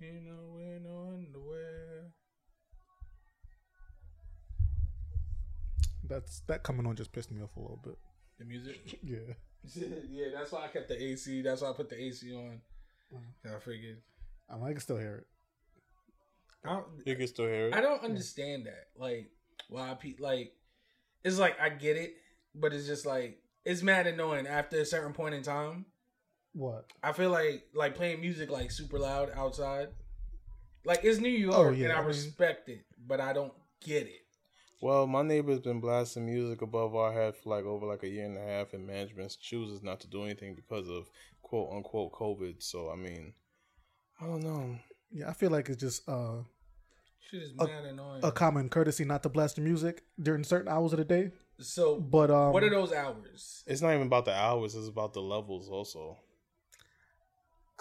She know wear underwear. That's that coming on just pissed me off a little bit. The music. Yeah. yeah, that's why I kept the AC. That's why I put the AC on. Uh-huh. I figured. I mean, I can still hear it. I don't, You can still hear it. I don't understand that. Like why pe like it's like I get it, but it's just like it's mad annoying after a certain point in time. What? I feel like like playing music like super loud outside. Like it's New York Oh, yeah, and I, I mean- respect it, but I don't get it. Well, my neighbor's been blasting music above our head for like over like a year and a half, and management chooses not to do anything because of quote unquote COVID. So I mean, I don't know. Yeah, I feel like it's just uh, Shit is A- mad annoying. a common courtesy not to blast the music during certain hours of the day. so But um, what are those hours? It's not even about the hours; it's about the levels also.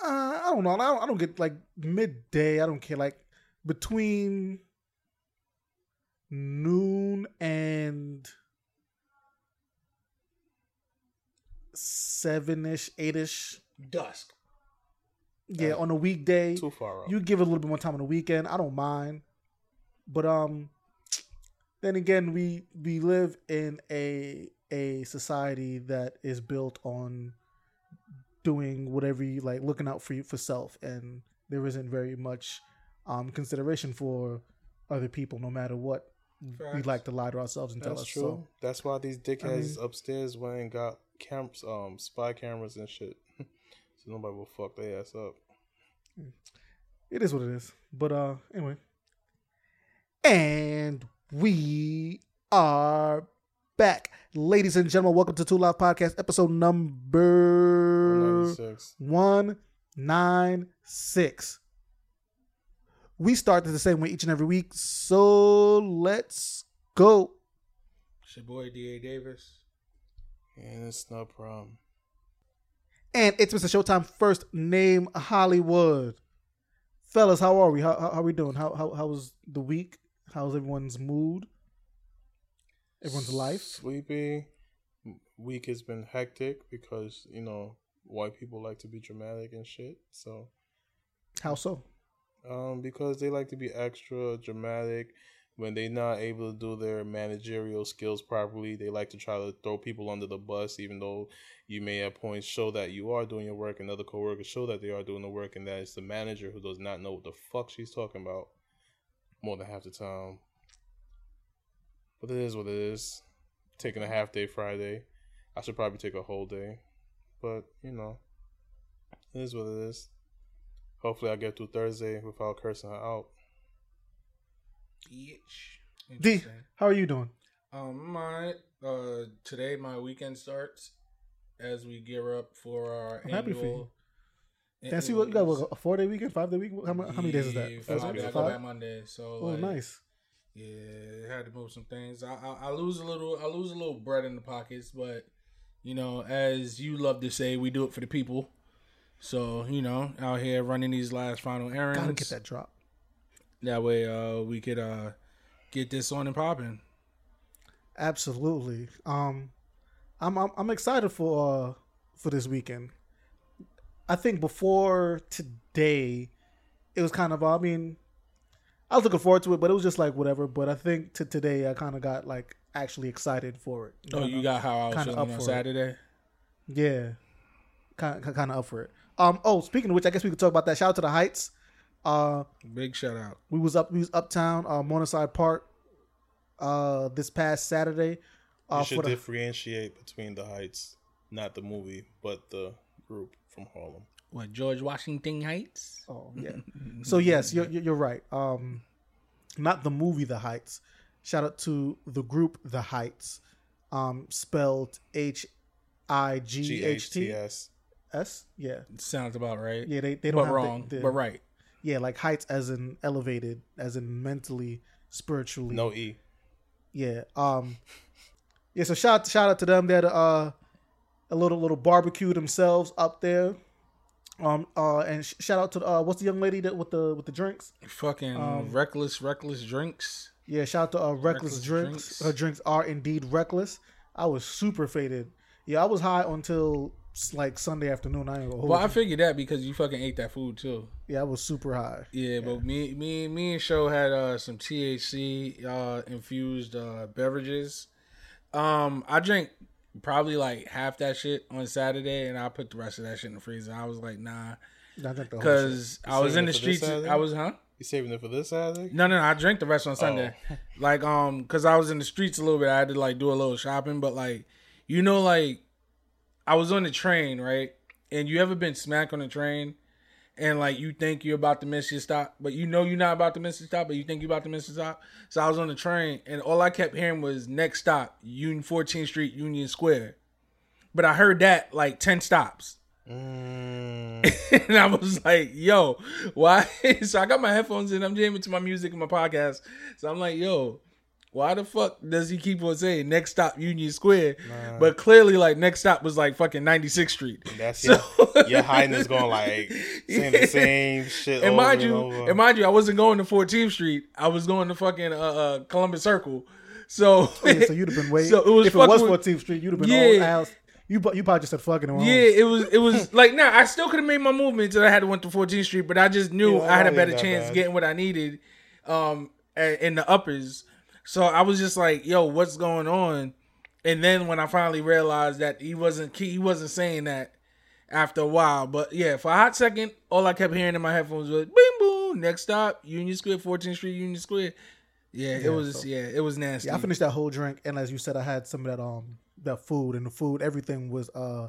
Uh, I don't know. I don't, I don't get like midday. I don't care. Like between noon and seven ish, eight ish. Dusk. Yeah, on a weekday, Too far out. you give it a little bit more time on the weekend. I don't mind, but um, then again, we we live in a a society that is built on doing whatever you like, looking out for you for self, and there isn't very much um consideration for other people, no matter what we like to lie to ourselves and tell That's us. true. So That's why these dickheads mean- upstairs went and got camps, um, spy cameras and shit, so nobody will fuck their ass up. it is what it is. But uh, anyway, and we are back, ladies and gentlemen. Welcome to Two Live Podcast, episode number. One nine six. We start the same way each and every week, so let's go. It's your boy D.A. Davis. And it's no problem. And it's Mr. Showtime first name Hollywood. Fellas, how are we? How how, how we doing? How how how was the week? How's everyone's mood? Everyone's life? Sleepy. Week has been hectic because you know white people like to be dramatic and shit. So, How so? um, because they like to be extra dramatic when they're not able to do their managerial skills properly. They like to try to throw people under the bus, even though you may at points show that you are doing your work, and other coworkers show that they are doing the work, and that it's the manager who does not know what the fuck she's talking about more than half the time. But it is what it is. Taking a half day Friday. I should probably take a whole day. But, you know, it is what it is. Hopefully I get through Thursday without cursing her out. Bitch. D, how are you doing? Um, my uh, today my weekend starts as we gear up for our I'm happy for annual. Can see what you got? What, a four day weekend, five day week? How, mu- how many days is that? Yeah, That's Friday, good. I go back Monday, so Oh, like, nice. Yeah, had to move some things. I, I I lose a little. I lose a little bread in the pockets, but you know, as you love to say, we do it for the people. So you know, out here running these last final errands. Gotta get that drop. That way, uh, we could uh get this on and popping. Absolutely. Um, I'm I'm, I'm excited for uh, for this weekend. I think before today, it was kind of. I mean, I was looking forward to it, but it was just like whatever. But I think to today, I kind of got like actually excited for it. Oh, you got how I was kinda feeling up on for it. Saturday. Yeah, kind of, kind of up for it. Um. Oh, speaking of which, I guess we could talk about that. Shout out to the Heights. Uh, Big shout out. we was up. We was uptown, uh, Morningside Park. Uh, this past Saturday. You Uh, should the, differentiate between the Heights, not the movie, but the group from Harlem. What George Washington Heights? Oh yeah. so yes, you're you're you're right. Um, not the movie The Heights. Shout out to the group The Heights. Um, spelled H I G H T S. S? Yeah, Sounds about right. yeah. They they don't but have the- wrong. the- but right. Yeah, like heights as in elevated, as in mentally, spiritually. No E. Yeah. Um. Yeah. So shout shout out to them. They're uh a little little barbecue themselves up there. Um. Uh. And sh- shout out to uh what's the young lady that with the with the drinks. Fucking Um, reckless, reckless drinks. Yeah, shout out to uh, Reckless, Reckless drinks. Drinks. Her drinks are indeed reckless. I was super faded. Yeah, I was high until like Sunday afternoon. I ain't gonna hold Well, I figured that because you fucking ate that food too. yeah, I was super high. Yeah, but me, me, me and Show had uh, some THC uh, infused uh, beverages. Um, I drank probably like half that shit on Saturday, and I put the rest of that shit in the freezer. I was like, nah, I drank the whole shit. because I was in the streets. I was, huh? You saving it for this Saturday? No, no, no. I drank the rest on Sunday. Oh. Like, um, cause I was in the streets a little bit. I had to like do a little shopping, but like, you know, like, I was on the train, right? And you ever been smack on the train, and like you think you're about to miss your stop, but you know you're not about to miss your stop, but you think you're about to miss your stop. So I was on the train, and all I kept hearing was next stop, Union 14th Street, Union Square. But I heard that like ten stops. Mm, and I was like, yo, why? so I got my headphones in, I'm jamming to my music and my podcast. So I'm like, yo, why the fuck does he keep on saying next stop Union Square? But clearly, like, next stop was like fucking 96th Street. that's So- your, your highness going like saying the same shit. And over mind you, over. and mind you, I wasn't going to 14th Street. I was going to fucking uh, uh, Columbus Circle. So, Oh, yeah, so you'd have been waiting. So it was if it was with- 14th Street, you'd have been Yeah. all ass. You you probably just said fucking and went Yeah, it was it was like now I still could have made my movement until I had to went to 14th Street, but I just knew Yeah, I had a better chance bad. getting what I needed um in the uppers. So I was just like, yo, what's going on? And then when I finally realized that he wasn't he wasn't saying that after a while. But yeah, for a hot second, all I kept hearing in my headphones was boom boom, next stop, Union Square, 14th Street, Union Square. Yeah, it was so- yeah, it was nasty. Yeah, I finished that whole drink, and as you said, I had some of that um that food, and the food everything was uh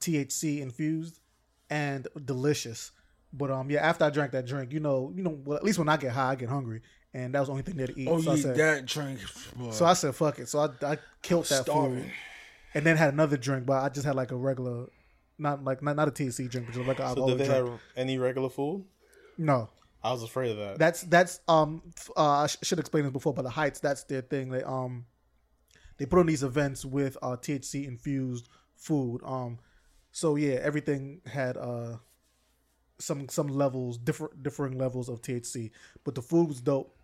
THC infused and delicious. But um yeah, after I drank that drink, you know, you know, well at least when I get high, I get hungry, and that was the only thing there to eat. Oh so I yeah, said, that drink. boy. so I said, fuck it. So I I killed that starving. food, and then had another drink, but I just had like a regular, not like not not a THC drink, but just like an so alcoholic did they drink. have any regular food? no, I was afraid of that. That's that's um uh, I sh- should explain this before, but the Heights that's their thing. They um they put on these events with uh THC infused food. Um, so yeah, everything had uh some some levels different differing levels of THC, but the food was dope.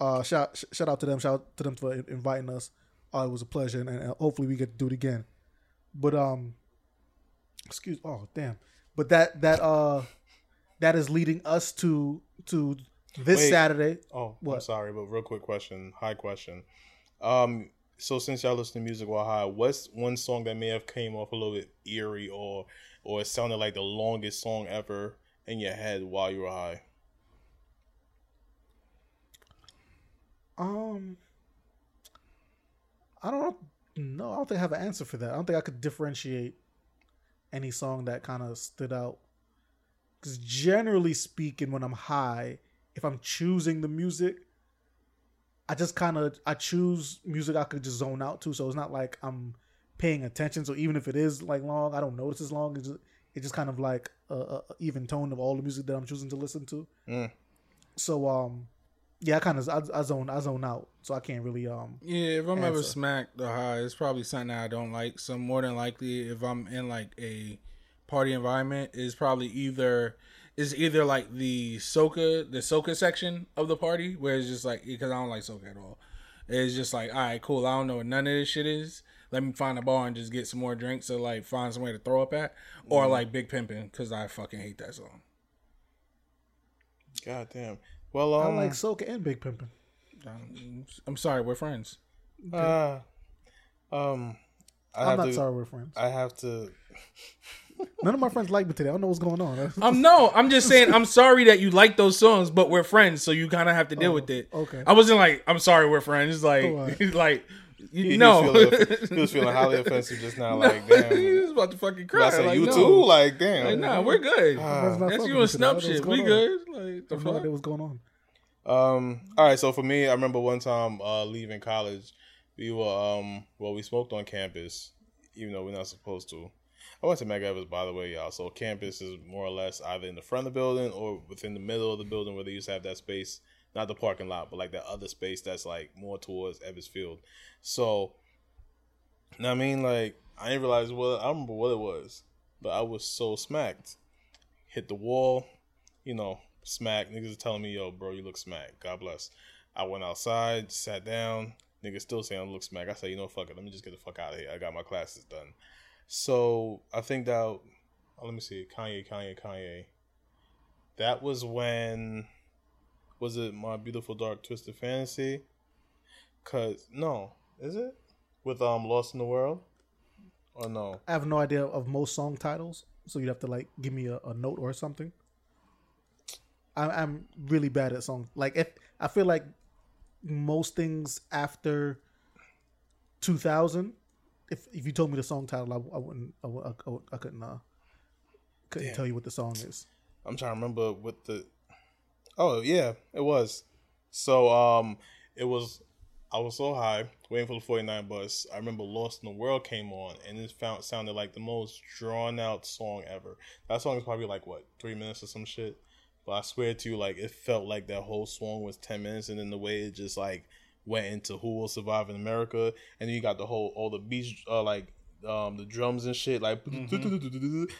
Uh, shout shout out to them. Shout out to them for inviting us. Uh, it was a pleasure, and, and hopefully we get to do it again. But um, excuse. Oh damn. But that that uh that is leading us to to this Wait. Saturday. oh, I'm sorry, but real quick question, high question. Um, so since y'all listen to music while high, what's one song that may have came off a little bit eerie or or it sounded like the longest song ever in your head while you were high? Um, I don't know. I don't think I have an answer for that. I don't think I could differentiate any song that kind of stood out. Because generally speaking, when I'm high, if I'm choosing the music, I just kind of I choose music I could just zone out to. So it's not like I'm paying attention. So even if it is like long, I don't notice it's long. It's just, it's just kind of like a, a a even tone of all the music that I'm choosing to listen to. Mm. So um, yeah, I kind of I, I zone I zone out. So I can't really um Yeah, if I'm ever answer. smacked or high, it's probably something that I don't like. So more than likely, if I'm in like a party environment, is probably either is either like the soca the soca section of the party where it's just like because I don't like soca at all. It's just like all right, cool. I don't know what none of this shit is. Let me find a bar and just get some more drinks or like find somewhere to throw up at, or like Big Pimpin' because I fucking hate that song. God damn. Well, um, I um, like Soca and Big Pimpin'. Um, I'm sorry, we're friends. uh, um, I I'm have not to. sorry we're friends. I have to. None of my friends like me today. I don't know what's going on. Um, no, I'm just saying I'm sorry that you like those songs, but we're friends, so you kind of have to deal with it. okay. I wasn't like I'm sorry we're friends. Like, Oh, alright. like you He was feeling, he was feeling highly offensive just now. Like, he damn. was about to fucking cry. I said, like, you no. too? Like, damn. Like, nah, we're good. Friends That's you with and me today. I snub don't know shit. We on. good. Like the I have no fuck. idea what's going on. Um. All right. So for me, I remember one time uh, leaving college, we were um. Well, we smoked on campus, even though we're not supposed to. I went to Medgar Evers, by the way, y'all. So campus is more or less either in the front of the building or within the middle of the building where they used to have that space, not the parking lot, but like that other space that's like more towards Evans Field. So, I mean, like I didn't realize what I remember what it was, but I was so smacked. Hit the wall, you know, smack. Niggas are telling me, yo, bro, you look smacked. God bless. I went outside, sat down. Niggas still saying I look smack. I said, you know, fuck it. Let me just get the fuck out of here. I got my classes done. So I think that oh, let me see, Kanye, Kanye, Kanye. That was when was it my beautiful dark twisted fantasy? Cause no, is it with um Lost in the World? Or no? I have no idea of most song titles, so you'd have to like give me a, a note or something. I, I'm really bad at songs. Like if I feel like most things after 2000, if if you told me the song title, I, I wouldn't, I, I, I couldn't, uh, couldn't Damn. tell you what the song is. I'm trying to remember what the. Oh yeah, it was. So um, it was. I was so high waiting for the 49 bus. I remember "Lost in the World" came on, and it found sounded like the most drawn out song ever. That song is probably like what three minutes or some shit. But I swear to you, like it felt like that whole song was ten minutes, and then the way it just like went into "Who Will Survive in America," and then you got the whole all the beats, uh, like um the drums and shit, like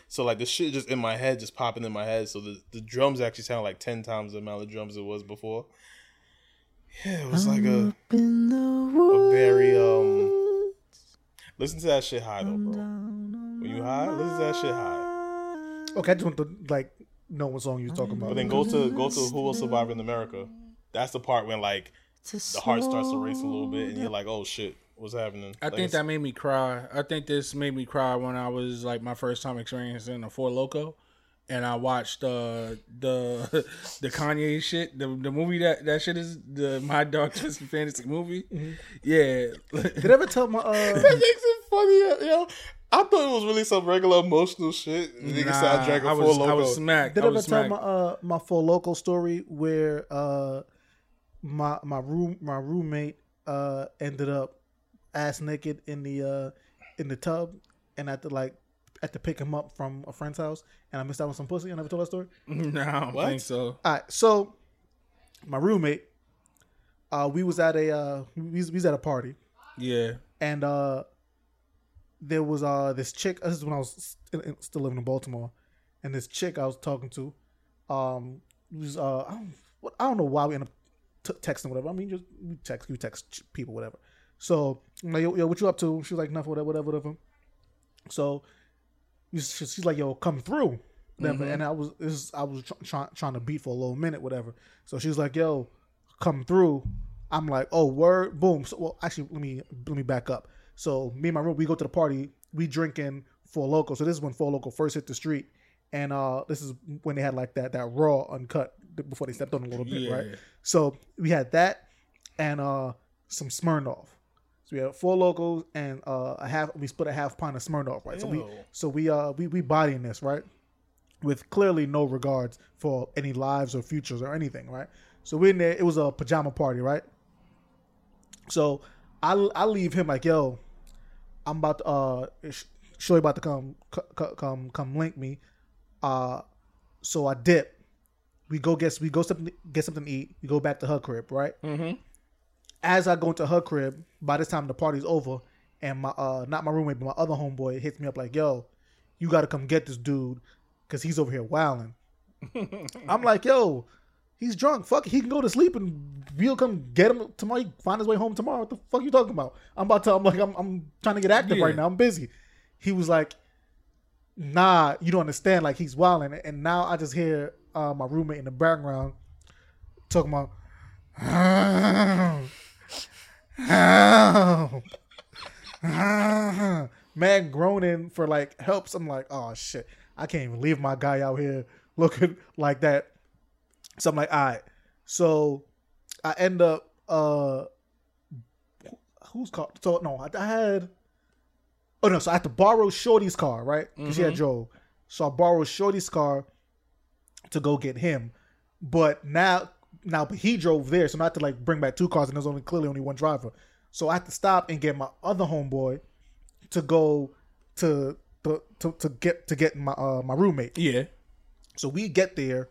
so like the shit just in my head, just popping in my head. So the the drums actually sound like ten times the amount of drums it was before. Yeah, it was like a a very um. Listen to that shit high though, bro. When you high, listen to that shit high. Okay, I just want to like know what song you was talking about. But then go to go to Who Will Survive in America. That's the part when like the heart starts to race a little bit, and you're like, oh shit, what's happening? I Like, think that made me cry. I think this made me cry when I was like my first time experiencing a Four Loko, and I watched uh, the the Kanye shit, the the movie that that shit is the My Dark Twisted Fantasy movie. Yeah, Did I ever tell my uh? that makes it funny, yo. I thought it was really some regular emotional shit. Nigga Nah, soundtrack I of was Four I was smacked. Did I I ever was tell smacked. my uh my Four Loko story where uh my my room my roommate uh ended up ass naked in the uh in the tub and I had to like had to pick him up from a friend's house and I missed out on some pussy. I never told that story. no, I don't What? think so. All right, so my roommate, uh, we was at a uh, we was, we was at a party, Yeah, and uh, there was uh this chick. This is when I was st- still living in Baltimore, and this chick I was talking to, um, was uh I don't what I don't know why we end up t- texting whatever. I mean, just we text you text people whatever. So I'm like, yo, yo, what you up to? She was like, nothing, whatever, whatever, whatever. So she's like, yo, come through. Whatever. And I was is, I was tr- trying trying to beat for a little minute, whatever. So she was like, yo, come through. I'm like, oh, word, boom. So, well, actually, let me let me back up. So me and my room, we go to the party. We drinking Four Loko. So this is when Four Loko first hit the street, and uh, this is when they had like that that raw uncut before they stepped on a little bit, Yeah. right? So we had that and uh some Smirnoff. We had Four Lokos and uh, a half. We split a half pint of Smirnoff, right? So we Ew. so we uh we we bodying this right with clearly no regards for any lives or futures or anything, right? So we're in there. It was a pajama party, right? So I I leave him like, yo, I'm about to uh, sh- Shorty about to come c- c- come come link me. Uh, so I dip. We go get we go something get something to eat. We go back to her crib, right? mm-hmm. As I go into her crib, by this time the party's over, and my uh not my roommate, but my other homeboy hits me up like, "Yo, you got to come get this dude, cause he's over here wilding." I'm like, "Yo, he's drunk. Fuck, it. he can go to sleep and we'll come get him tomorrow. He find his way home tomorrow. What the fuck you talking about?" I'm about to. I'm like, I'm, I'm trying to get active Yeah. right now. I'm busy. He was like, "Nah, you don't understand. Like he's wilding." And now I just hear uh, my roommate in the background talking about. Help. Man groaning for like helps. I'm like, oh shit. I can't even leave my guy out here looking like that. So I'm like, all right. So I end up uh who's car so no, I, I had oh no, so I had to borrow Shorty's car, right? Because she had Joe. So I borrowed Shorty's car to go get him. But now now but he drove there, so not to like bring back two cars and there's only clearly only one driver. So I had to stop and get my other homeboy to go to to to, to get to get my uh, my roommate. Yeah. So we get there.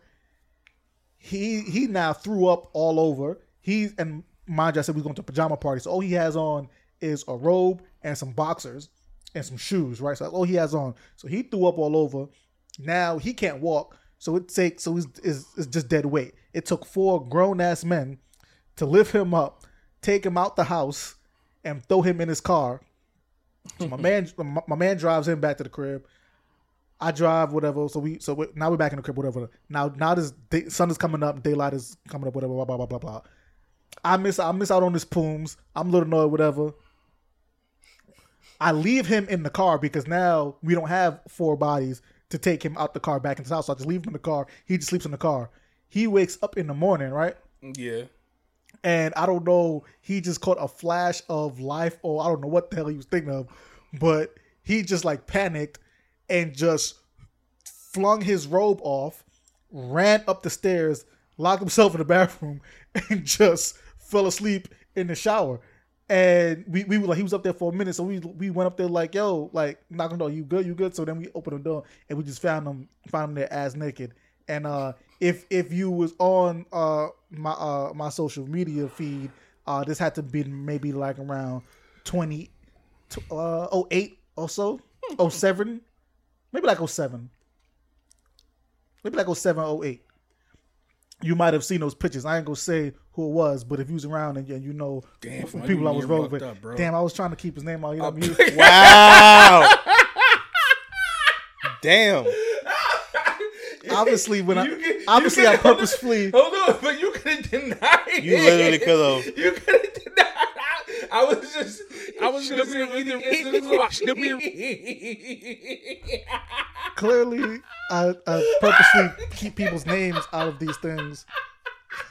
He he now threw up all over. He and mind you, I said we are going to a pajama party. So all he has on is a robe and some boxers and some shoes, right? So that's all he has on. So he threw up all over. Now he can't walk. So it takes so he's is it's just dead weight. It took four grown ass men to lift him up, take him out the house, and throw him in his car So my man, my, man drives him back to the crib. I drive whatever. So we so we, now we're back in the crib. Whatever. Now now this day, sun is coming up. Daylight is coming up. Whatever. Blah blah blah blah blah. I miss I miss out on this pooms. I'm a little annoyed. Whatever. I leave him in the car because now we don't have four bodies to take him out the car back into the house. So I just leave him in the car. He just sleeps in the car. He wakes up in the morning, right? Yeah. and I don't know, he just caught a flash of life, or I don't know what the hell he was thinking of, but he just like panicked and just flung his robe off, ran up the stairs, locked himself in the bathroom, and just fell asleep in the shower. And we, we were like he was up there for a minute, so we we went up there like yo like knock on the door, you good, you good. So then we opened the door and we just found him found him there ass naked. And uh, if if you was on uh my uh my social media feed, uh this had to be maybe like around twenty uh 08 or so, 07, maybe like 07, maybe like 07, 08. You might have seen those pictures. I ain't gonna say who it was, but if you was around and, and you know Damn, from people I was getting rolling with, up, bro? damn, I was trying to keep his name out. You know what Wow. Damn. Obviously, when I You could- obviously I could- purposefully Hold on, but you could have denied You it. literally could have. You could have denied. I was just. I was gonna say either clearly I, I purposely keep people's names out of these things.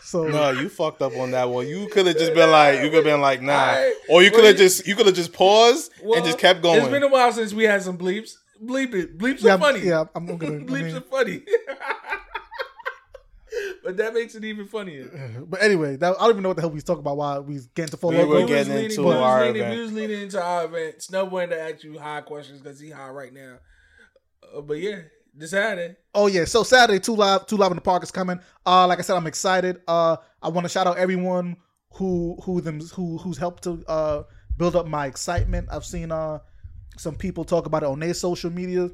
So No, you fucked up on that one. You could have just been like, you could have been like, nah, Alright. or you could have you- just, you could have just paused Well, and just kept going. It's been a while since we had some bleeps. Bleep it. Bleeps yeah, are funny. yeah, I'm gonna. I bleeps mean, are funny. but that makes it even funnier. but anyway, that, I don't even know what the hell we was talking about. Why we was getting to full We logo. were was getting leading- into we our leading- event. We was leading into our event. Snub wanted to ask you high questions because he high right now. Uh, but yeah, decided. Oh yeah, so Saturday, two live, two live in the park is coming. Uh, like I said, I'm excited. Uh, I want to shout out everyone who who them who who's helped to uh build up my excitement. I've seen uh some people talk about it on their social media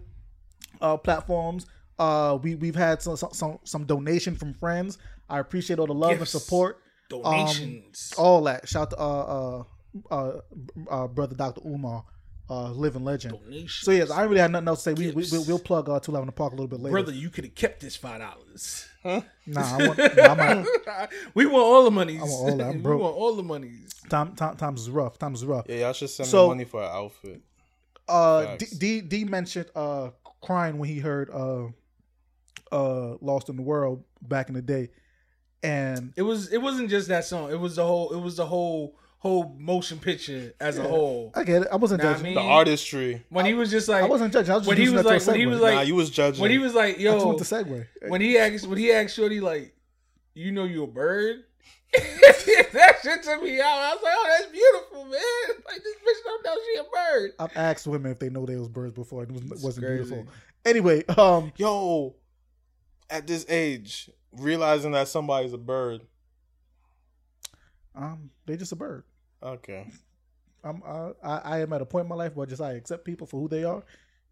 uh platforms. Uh, we we've had some some some, some donation from friends. I appreciate all the love Gifts. and support. Donations. All that. Shout to uh uh uh, uh brother Dr. Umar, uh living legend. Donations. So yes, I really had nothing else to say. We, we Gifts. we'll, we'll plug uh two live in the park a little bit later. Brother, you could have kept this five dollars. Nah, I want, nah, I'm out. we want all the monies. I want all that. I'm we want all the monies. Time, time, times is rough. Times is rough. yeah, y'all should send So- me money for an outfit. Uh, D, D D mentioned uh crying when he heard uh uh Lost in the World back in the day, and It was. It wasn't just that song. It was the whole. It was the whole whole motion picture as a whole. I get it. I wasn't Nah, I mean- The artistry. When he was just like, I wasn't judging. I was just when he was like, a when he was like, nah, you was judging. when he was like, I just yo, went to segue. when he asked, when he asked Shorty like, you know you a bird. that shit took me out. I was like, oh, that's beautiful, man. Like this bitch don't know she a bird. I've asked women if they know they was birds before. It wasn't, wasn't beautiful. Anyway, um, Yo, at this age, realizing that somebody's a bird. um, they just a bird. Okay. I'm, uh, I, I am at a point in my life where just I accept people for who they are,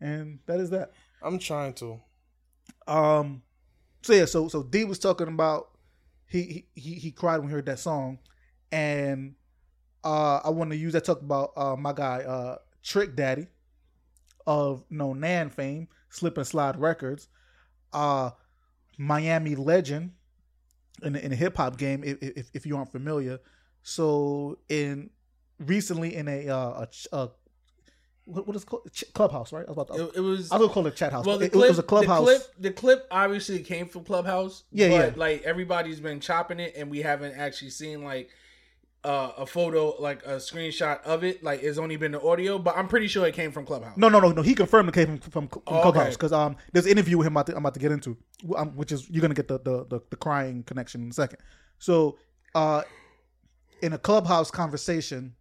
and that is that. I'm trying to. Um, so yeah, so so D was talking about he he he, cried when he heard that song, and uh, I want to use that talk about uh my guy uh Trick Daddy of no Nan fame, Slip and Slide Records, uh Miami legend in in the hip hop game. If, if if you aren't familiar, so in recently in a uh a, a what, what is it called Ch- clubhouse right? I was about to, It, it was. I was gonna call it chat house. Well, the it, clip, it was a clubhouse. The clip, the clip obviously came from Clubhouse. Yeah, but, yeah. Like everybody's been chopping it, and we haven't actually seen like uh, a photo, like a screenshot of it. Like it's only been the audio, but I'm pretty sure it came from Clubhouse. No, no, no, no. He confirmed it came from, from, from Oh, Clubhouse okay. because um, there's an interview with him I'm about to, I'm about to get into, um, which is you're gonna get the, the the the crying connection in a second. So, uh, in a Clubhouse conversation,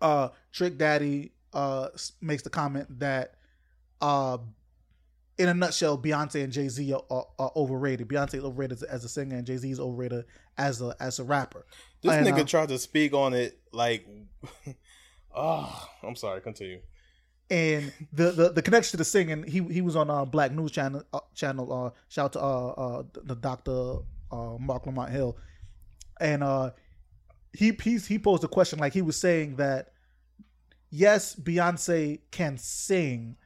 uh, Trick Daddy uh makes the comment that uh, in a nutshell, Beyonce and Jay Z are, are, are overrated. Beyonce is overrated as, a singer, and Jay Z is overrated as a as a rapper. This And, nigga uh, tried to speak on it like. oh, I'm sorry. Continue. and the, the the connection to the singing he he was on uh black news channel uh, channel uh shout out to uh uh the doctor uh Marc Lamont Hill and uh he he he posed a question like he was saying that yes, Beyonce can sing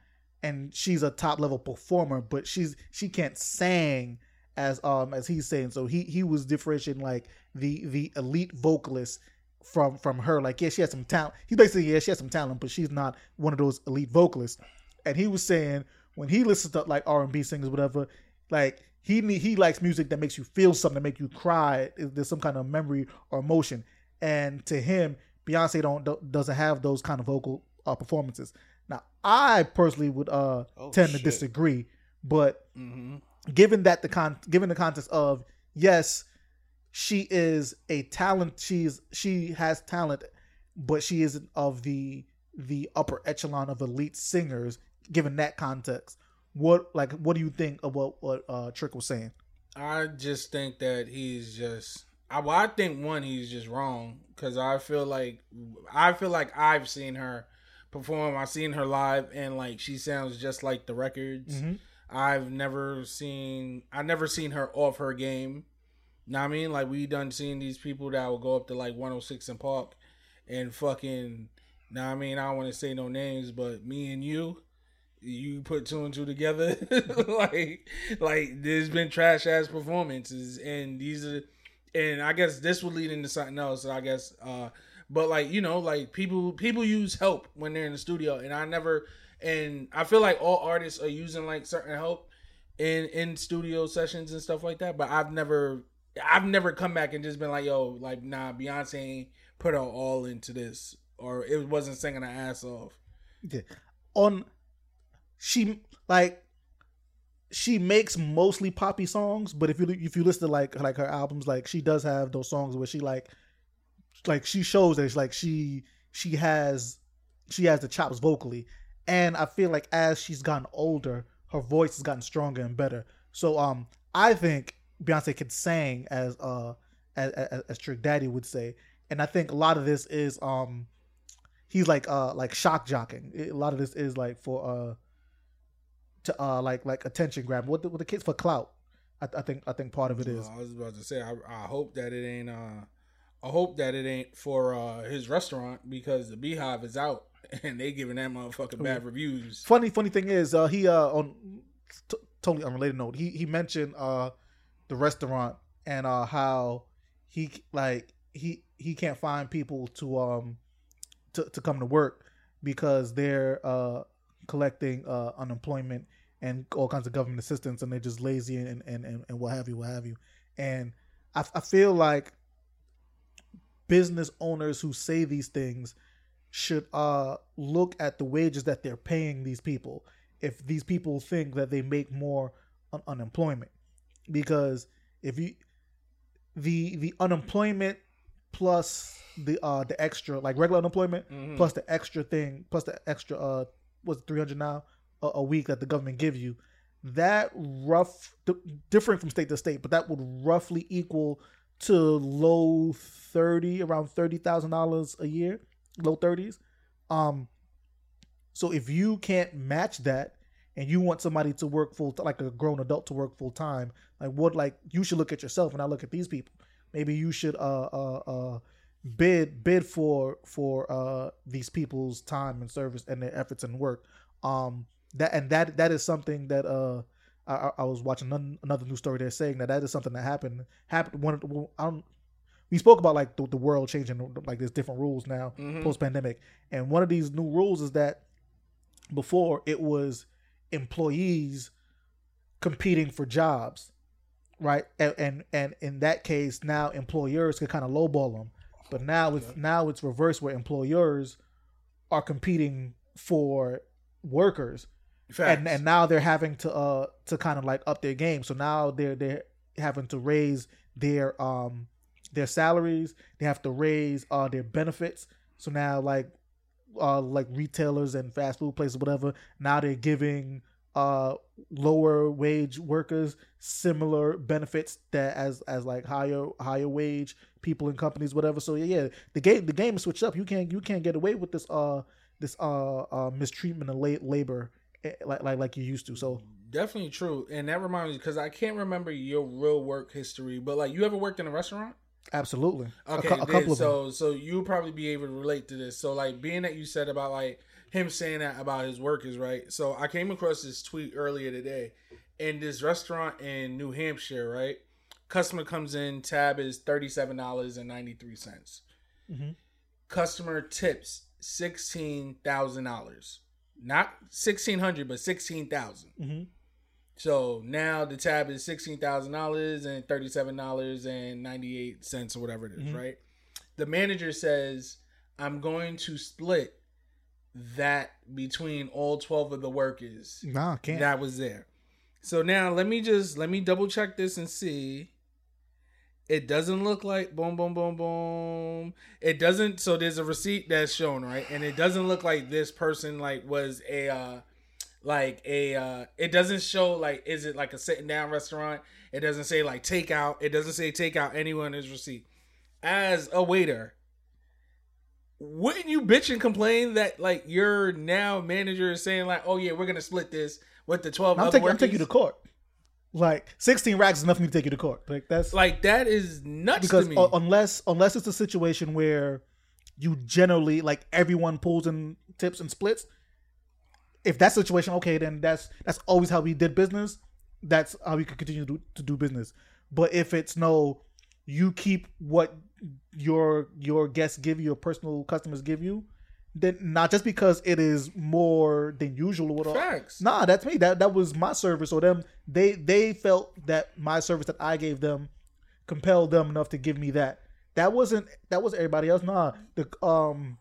and she's a top level performer, but she's she can't sing as um as he's saying. So he he was differentiating like the the elite vocalist from from her. Like yeah, she has some talent. He's basically yeah, she has some talent, but she's not one of those elite vocalists. And he was saying when he listens to like R and B singers, whatever, like he he likes music that makes you feel something, that make you cry. There's some kind of memory or emotion. And to him, Beyonce don't doesn't have those kind of vocal uh, performances. Now, I personally would uh Oh, tend shit. to disagree, but Mm-hmm. given that the con given the context of yes, she is a talent. She's she has talent, but she isn't of the the upper echelon of elite singers. Given that context, what like what do you think of what what uh, Trick was saying? I just think that he's just. I, well, I think one, he's just wrong because I feel like I feel like I've seen her perform. I've seen her live, and like she sounds just like the records. Mhm. I've never seen. I never seen her off her game. Know what I mean? Like we done seen these people that will go up to like 106 and Park and fucking. Now I mean I don't want to say no names, but me and you, you put two and two together, like like there's been trash ass performances, and these are, and I guess this will lead into something else. I guess, uh, but like you know, like people people use help when they're in the studio, and I never, and I feel like all artists are using like certain help in in studio sessions and stuff like that. But I've never I've never come back and just been like, yo, like nah, Beyonce ain't put her all into this, or it wasn't singing her ass off. Yeah. on she like she makes mostly poppy songs, but if you if you listen to like like her albums, like she does have those songs where she like like she shows that like she she has she has the chops vocally, and I feel like as she's gotten older, her voice has gotten stronger and better. So um, I think Beyonce can sing as uh as, as, as Trick Daddy would say, and I think a lot of this is um he's like uh like shock jocking. A lot of this is like for uh to uh like like attention grab. What the, what the kids for clout. I, I think I think part of it is. Uh, I was about to say, I, I hope that it ain't. uh I hope that it ain't for uh his restaurant because the Beehive is out and they giving that motherfucker bad reviews. Funny funny thing is uh he uh on t- totally unrelated note he he mentioned uh the restaurant and uh how he like he he can't find people to um to, to come to work because they're uh collecting uh unemployment and all kinds of government assistance and they're just lazy and and and, and what have you what have you and I, I feel like business owners who say these things should uh look at the wages that they're paying these people if these people think that they make more on unemployment because if you the the unemployment plus the uh the extra like regular unemployment Mhm. plus the extra thing plus the extra uh what's 300 now a, a week that the government give you that rough d- different from state to state but that would roughly equal to low 30 around $30,000 a year low 30s um so if you can't match that and you want somebody to work full like a grown adult to work full time like what like you should look at yourself and I look at these people. Maybe you should uh uh uh bid bid for for uh these people's time and service and their efforts and work. Um that and that that is something that uh I, I- was watching another, another news story there saying that that is something that happened happened one of the- I don't we spoke about like the, the world changing like there's different rules now Mhm. post pandemic and one of these new rules is that before it was employees competing for jobs right? And and, and in that case now employers could kind of lowball them but now it's now it's reversed where employers are competing for workers Facts. and and now they're having to uh to kind of like up their game. So now they're they're having to raise their um their salaries. They have to raise uh their benefits. So now like uh like retailers and fast food places whatever now they're giving uh lower wage workers similar benefits that as as like higher higher wage people in companies whatever so yeah yeah the game the game is switched up you can't you can't get away with this uh this uh, uh mistreatment of la- labor eh, like like like you used to so Definitely true, and that reminds me because I can't remember your real work history, but like you ever worked in a restaurant? Absolutely. A Okay, a, then, couple of them. so so you'll probably be able to relate to this. So like being that you said about like him saying that about his workers, right? So I came across this tweet earlier today in this restaurant in New Hampshire, right? Customer comes in, tab is thirty seven dollars and ninety three cents. Mhm. Customer tips sixteen thousand dollars, not sixteen hundred, but sixteen thousand. Mhm. So now the tab is sixteen thousand dollars and thirty seven dollars and ninety eight cents or whatever it is, Mhm. right? The manager says, "I'm going to split that between all twelve of the workers Nah, can't. that was there." So now let me just let me double check this and see. It doesn't look like boom, boom, boom, boom. It doesn't. So there's a receipt that's shown, right? And it doesn't look like this person like was a uh like a uh it doesn't show like is it like a sitting down restaurant it doesn't say like takeout it doesn't say takeout in his receipt as a waiter wouldn't you bitch and complain that like your now manager is saying like oh yeah we're gonna split this with the 12 I'm taking, I'm taking you to court. Like 16 racks is enough for me to take you to court. Like that's like that is nuts because to me u- unless unless it's a situation where you generally like everyone pulls in tips and splits. If that situation, okay, then that's that's always how we did business. That's how we could continue to do, to do business. But if it's no, you keep what your your guests give you, your personal customers give you, then not just because it is more than usual. Or whatever. facts Nah, that's me. That that was my service. Or them, they they felt that my service that I gave them compelled them enough to give me that. That wasn't that was everybody else. Nah, the um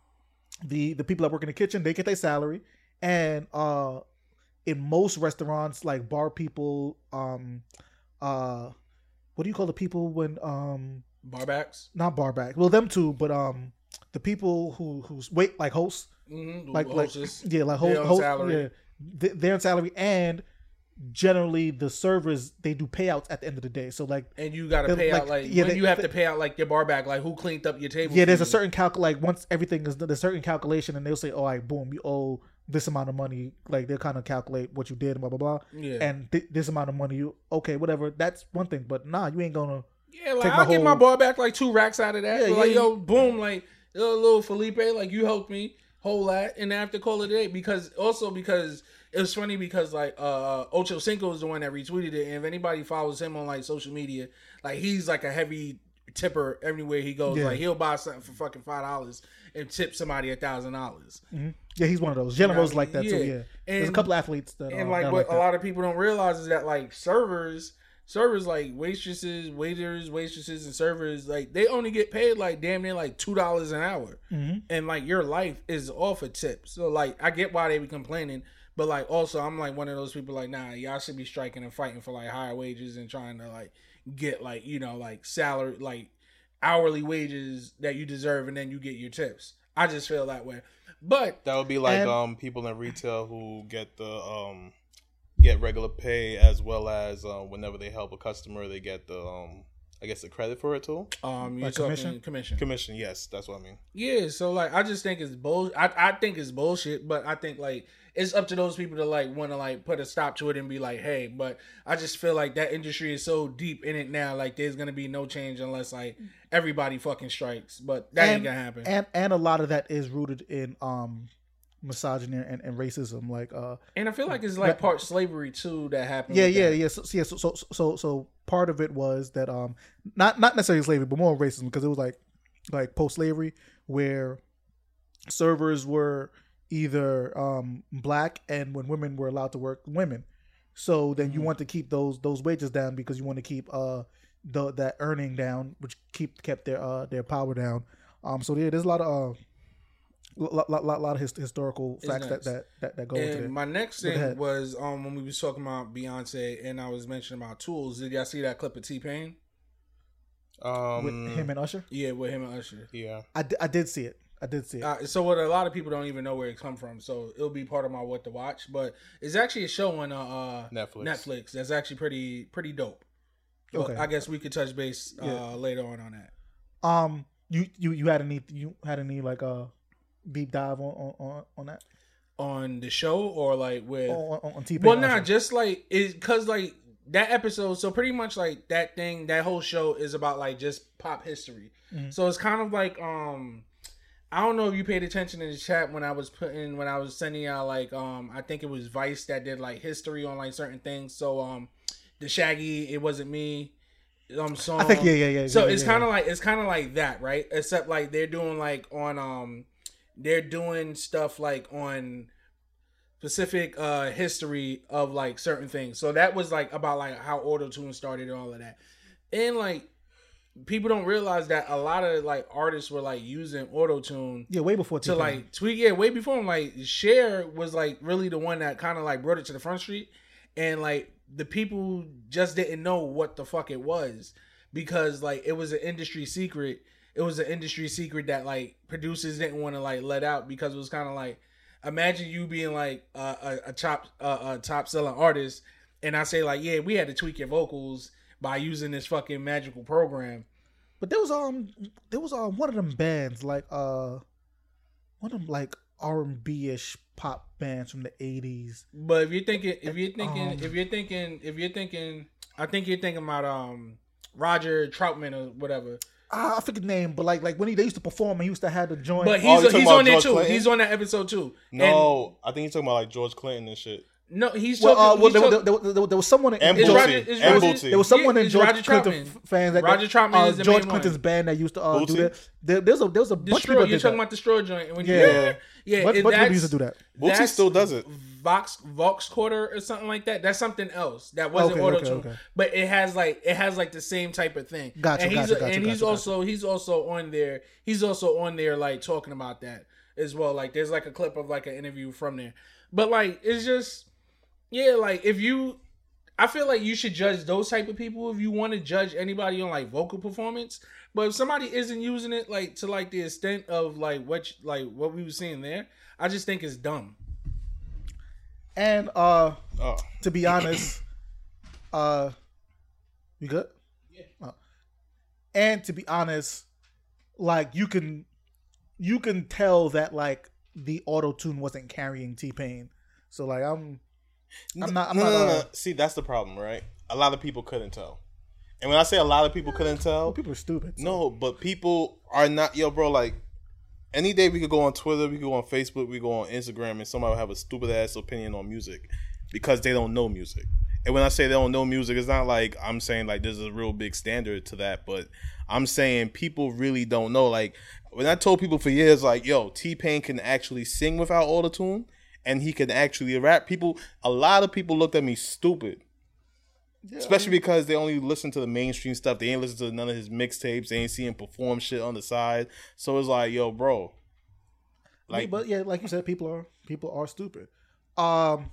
the the people that work in the kitchen they get their salary, and uh in most restaurants like bar people um uh what do you call the people when um barbacks? Not bar back well them too but um the people who who's wait like hosts. Mm-hmm. like like yeah like host, host salary. yeah. Th- they're on salary and generally the servers they do payouts at the end of the day. So like and you gotta pay like- out like yeah, when they- you have they- to pay out like your bar back like who cleaned up your table yeah there's a certain calc like once everything is done, there's a certain calculation and they'll say oh like boom you owe this amount of money. Like they'll kind of calculate what you did and blah blah blah. Yeah. And th- this amount of money you okay whatever. That's one thing but nah you ain't gonna Yeah, like I'll my get my whole- bar back like two racks out of that. Yeah, like, yeah, yo, boom, like yo, little Felipe, like you helped me whole lot and to call it a day because also because it was funny because like uh Ocho Cinco is the one that retweeted it, and if anybody follows him on like social media, like he's like a heavy tipper everywhere he goes. Yeah. Like he'll buy something for fucking five dollars and tip somebody a thousand dollars. yeah he's one of those generals Yeah, like that too yeah. yeah there's a couple athletes that And uh, like what that. a lot of people don't realize is that like servers, servers like waitresses, waiters, waitresses, and servers like they only get paid like damn near like two dollars an hour, Mhm. and like your life is off a tip. So like I get why they be complaining, but like also I'm like one of those people like nah, y'all should be striking and fighting for like higher wages and trying to like get like you know like salary like hourly wages that you deserve, and then you get your tips. I just feel that way, but That would be like And- um people in retail who get the um get regular pay as well as um, whenever they help a customer they get the um I guess the credit for it too. um you're Like commission? commission. Commission, yes, that's what I mean. Yeah, so like I just think it's bull. I I think it's bullshit, but I think like it's up to those people to like want to like put a stop to it and be like, hey. But I just feel like that industry is so deep in it now. Like there's gonna be no change unless like everybody fucking strikes. But that ain't gonna happen. and and a lot of that is rooted in um misogyny and, and racism like uh And I feel like it's like part slavery too that happened. yeah yeah that. yeah so, so yeah so, so so so part of it was that um not not necessarily slavery but more racism because it was like like post slavery where servers were either um black and when women were allowed to work women so then you Mhm. want to keep those those wages down because you want to keep uh the that earning down which keep kept their uh their power down um so yeah there's a lot of uh lot, lot, lot, lot of his, historical facts that, that that that go into And it my next thing was um when we was talking about Beyonce and I was mentioning about tools. Did y'all see that clip of T Pain? Um with him and Usher Yeah, with him and Usher. yeah. I, I did see it I did see it Uh, so what a lot of people don't even know where it come from. So it'll be part of my what to watch. But it's actually a show on uh, uh Netflix. Netflix that's actually pretty pretty dope. But Okay. I guess we could touch base uh, Yeah. later on on that. Um, you you you had any you had any like uh deep dive on on on, that On the show or like with on on, on T-Pain well, nah, just like it because like that episode. So pretty much like that thing, that whole show is about like just pop history. Mhm. So it's kind of like um. I don't know if you paid attention in the chat when I was putting when I was sending out like um I think it was Vice that did like history on like certain things. So um the Shaggy, it wasn't me. Um song. I think yeah, yeah, yeah. So yeah, it's yeah, kind of like it's kind of like that, right? Except like they're doing like on um they're doing stuff like on specific uh history of like certain things. So that was like about like how auto tune started and all of that. And like people don't realize that a lot of like artists were like using auto tune yeah, way before to like tweet yeah way before him like Cher was like really the one that kind of like brought it to the front street and like the people just didn't know what the fuck it was because like it was an industry secret it was an industry secret that like producers didn't want to like let out because it was kind of like imagine you being like a, a, a top a, a top selling artist and I say like yeah we had to tweak your vocals by using this fucking magical program But there was um there was um one of them bands like uh one of them like R and B ish pop bands from the eighties. But if you're thinking, if you're thinking, Um, if you're thinking, if you're thinking, I think you're thinking about um Roger Troutman or whatever. Ah, I forget the name, but like like when he they used to perform, and he used to have the joint. But Oh, he's you talking he's on there George too. Clinton? He's on that episode too. No, I think you're talking about like George Clinton and shit. And no, he's well, uh, well he's there, talk- there, there, there, there was someone in, And Roger- Bootsy. Roger- There was someone Yeah, in George Roger Clinton Troutman. fans that Roger Troutman uh, is the George main Clinton's one. band that used to uh, do that. There, there's a there's a bunch of people You're talking did about the straw joint. And when you, Yeah. yeah, Bunch, bunch of people used to do that. Bootsy still does it. Vox Vocoder or something like that. That's something else. That wasn't Okay, auto tune, okay. but it has like it has like the same type of thing. Gotcha, and he's gotcha, gotcha, and he's also he's also on there. He's also on there like talking about that as well. Like there's like a clip of like an interview from there. But like it's just yeah, like if you I feel like you should judge those type of people if you want to judge anybody on like vocal performance. But if somebody isn't using it like to like the extent of like what you- like what we were seeing there, I just think it's dumb. And uh, Oh, to be honest, uh, you good? Yeah. And to be honest, like you can, you can tell that like the auto tune wasn't carrying T Pain. So like I'm, I'm not. I'm no, not. no, no, no. See, that's the problem, right? A lot of people couldn't tell. And when I say a lot of people couldn't tell, People are stupid. so- no, but people are not. Yo, bro, like any day we could go on Twitter, we could go on Facebook, we go on Instagram, and somebody will have a stupid ass opinion on music because they don't know music. And when I say they don't know music, it's not like I'm saying like there's a real big standard to that, but I'm saying people really don't know. Like when I told people for years, like, yo, T Pain can actually sing without autotune and he can actually rap. People, a lot of people looked at me stupid. Especially because they only listen to the mainstream stuff. They ain't listen to none of his mixtapes. They ain't see him perform shit on the side. So it's like, yo, bro. Like, but yeah, like you said, people are people are stupid. Um.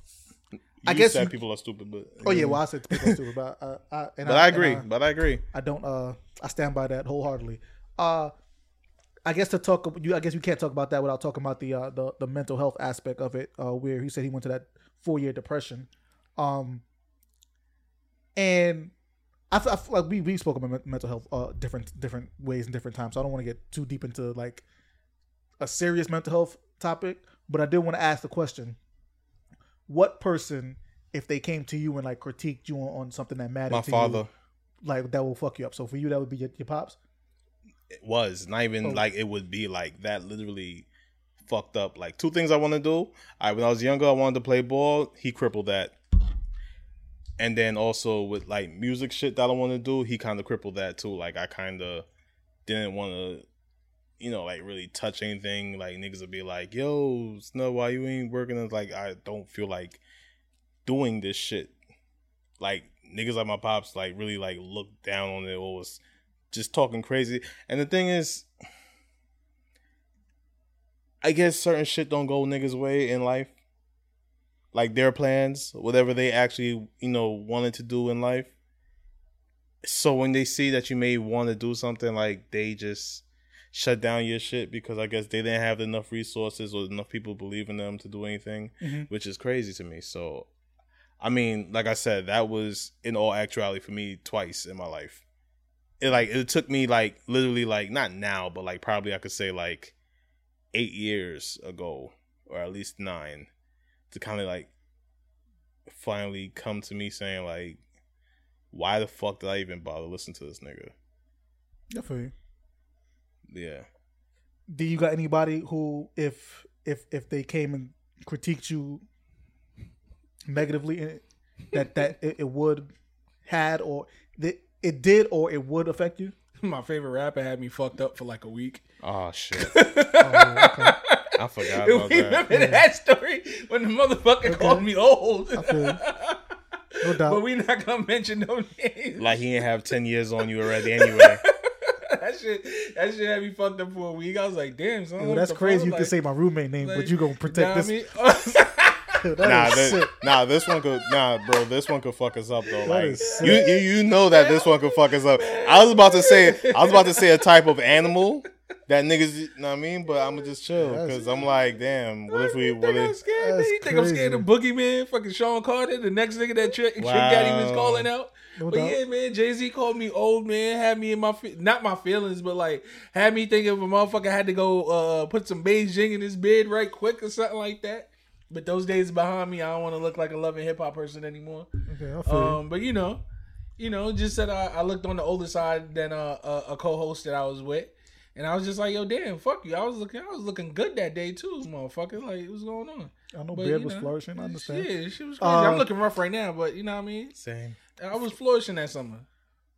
I guess said you- people are stupid, but Oh yeah, well I said people are stupid, but uh, I, and but I agree. but I agree. I don't. Uh, I stand by that wholeheartedly. Uh, I guess to talk, you. I guess you can't talk about that without talking about the uh, the the mental health aspect of it. Uh, where he said he went to that four year depression. Um, and I feel like we we spoke about mental health uh different different ways and different times. So I don't want to get too deep into like a serious mental health topic, but I did want to ask the question: What person, if they came to you and like critiqued you on, on something that mattered My to father you, like that will fuck you up. So for you, that would be your, your pops. It was not even Oh. like it would be like that. Literally fucked up. Like two things I want to do. I when I was younger, I wanted to play ball. He crippled that. And then also with like music shit that I want to do, he kind of crippled that too. Like I kind of didn't want to, you know, like really touch anything. Like niggas would be like, "Yo, Snow, why you ain't working?" It's like I don't feel like doing this shit. Like niggas like my pops, like really like look down on it or was just talking crazy. And the thing is, I guess certain shit don't go niggas' way in life. Like their plans, whatever they actually, you know, wanted to do in life. So when they see that you may want to do something, like they just shut down your shit because I guess they didn't have enough resources or enough people believe in them to do anything, Mhm. which is crazy to me. So, I mean, like I said, that was in all actuality for me twice in my life it like it took me like literally like not now but like probably i could say like eight years ago or at least nine to kind of like finally come to me saying like why the fuck did I even bother listen to this nigga? You. Yeah. Do you got anybody who, if if if they came and critiqued you negatively, eh, that that it, it would had or that it did or it would affect you? My favorite rapper had me fucked up for like a week. Oh shit. Oh, okay. I forgot about you that. remember that story when the motherfucker called me old? I feel. No doubt. but we not gonna mention no names. Like he didn't have ten years on you already anyway. that shit, that shit had me fucked up for a week. I was like, damn, son. Yo, what that's crazy. fuck? You like, can say my roommate name, but like, you gonna protect nah, this. I mean- That Nah, is this, sick. nah, this one could nah, bro. This one could fuck us up though. Like is you, sick. you, you know that this one could fuck us up. I was about to say, I was about to say a type of animal that niggas, you know what I mean? But I'm gonna just chill because I'm like, damn. What if we? What think I'm if? scared? That's you think I'm scared of Boogeyman? Fucking Sean Carter, the next nigga that Trick, Trick Daddy was calling out. No but doubt. yeah, man, Jay Z called me old man, had me in my fe- not my feelings, but like had me thinking if a motherfucker had to go uh put some Bengay in his bed right quick or something like that. But those days behind me, I don't want to look like a loving hip hop person anymore. Okay, I feel you. Um, but you know, you know, just that I, I looked on the older side than a, a, a co-host that I was with, and I was just like, yo, damn, fuck you. I was looking, I was looking good that day too, motherfucker. Like, what's going on? I know But, Beard was know, flourishing. I understand. Yeah, she was crazy. Uh, I'm looking rough right now, but you know what I mean. Same. I was flourishing that summer.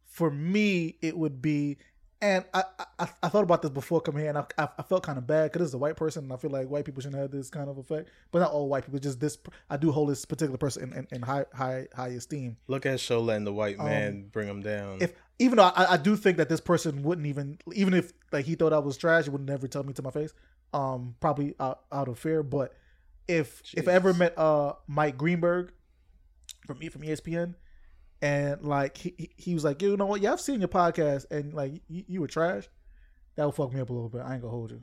For me, it would be, and I I, I thought about this before coming here, and I, I, I felt kind of bad because this is a white person, and I feel like white people shouldn't have this kind of effect. But not all white people, just this. I do hold this particular person in, in, in high high high esteem. Look at show letting the white man bring him down. If even though I, I do think that this person wouldn't even even if like he thought I was trash, he would never tell me to my face. Um, probably out, out of fear. But if if I ever met uh Mike Greenberg from from ESPN, and like he he- was like, you know what? Yeah, I've seen your podcast, and like you, you were trash. That would fuck me up a little bit. I ain't gonna hold you.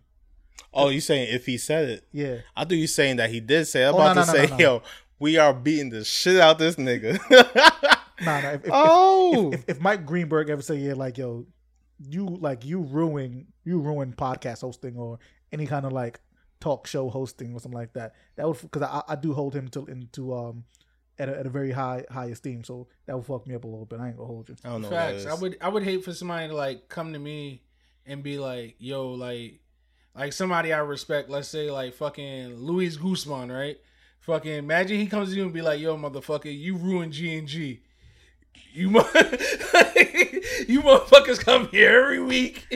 oh, you saying if he said it? Yeah, I thought you saying that he did say. it. I'm Oh, about no, to no, say, no, no. yo, we are beating the shit out this nigga. nah, nah. If, if, oh, if, if Mike Greenberg ever say, yeah, like yo, you like you ruin you ruin podcast hosting or any kind of like talk show hosting or something like that. That would because I, I do hold him to into um at a, at a very high high esteem. So that would fuck me up a little bit. I ain't gonna hold you. I don't know. Facts. I would I would hate for somebody to like come to me and be like, yo, like like somebody I respect, let's say like fucking Luis Guzman, right? Fucking imagine he comes to you and be like, yo, motherfucker, you ruined G and G. You mo- you motherfuckers come here every week.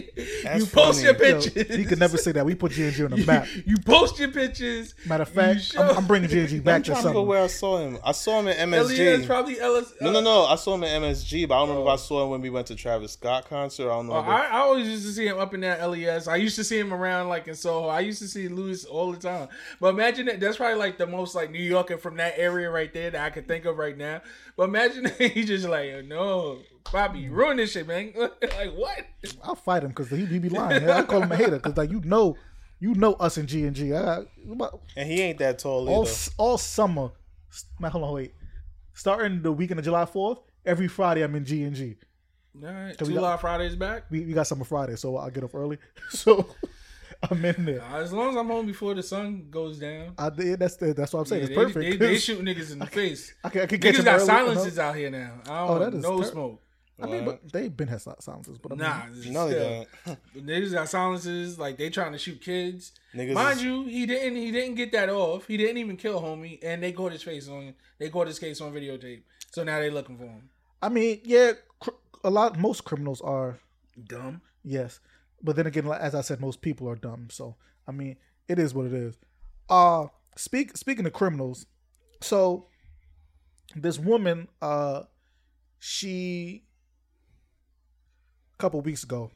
That's you post your funny. Yo, pictures. he could never say that. We put G and G on the map. You post your pictures. Matter of fact, show- I'm, I'm bringing G and G I'm back to trying to go where I saw him. I saw him in Elias MSG. probably Ellis. No, no, no. I saw him in MSG, but I don't remember Oh. if I oh. saw him when we went to Travis Scott concert. I don't know. Oh, if I, I always used to see him up in that LES. I used to see him around like in Soho. I used to see Louis all the time. But imagine that that's probably like the most like New Yorker from that area right there that I could think of right now. But imagine he just like, no, Bobby, you ruined this shit, man. like what? I'll fight him because he, he be lying. I call him a hater because like you know, you know us in G and G. I- about- and he ain't that tall all either. all summer. Man, hold on, wait. Starting the weekend of July fourth, every Friday I'm in G and G. All right, we two got- Fridays back. We, we got summer Friday, so I get up early. So I'm in there. Uh, as long as I'm home before the sun goes down. I did. That's the, that's what I'm saying. Yeah, it's they, perfect. They, they 'cause shoot niggas in the face. I can, I can get Niggas you got early, silences uh-huh. out here now. I don't Oh, that want no ter- smoke. I mean, but they've been had sil- silences. But I mean, Nah, No, they still. don't. Niggas got silences, like they trying to shoot kids. Niggas Mind is- you, he didn't he didn't get that off. He didn't even kill homie, and they caught his face on they caught his case on videotape. So now they looking for him. I mean, yeah, cr- a lot. Most criminals are Dumb. yes, but then again, as I said, most people are dumb. So I mean, it is what it is. Uh speak speaking of criminals, so this woman, uh, she a couple weeks ago,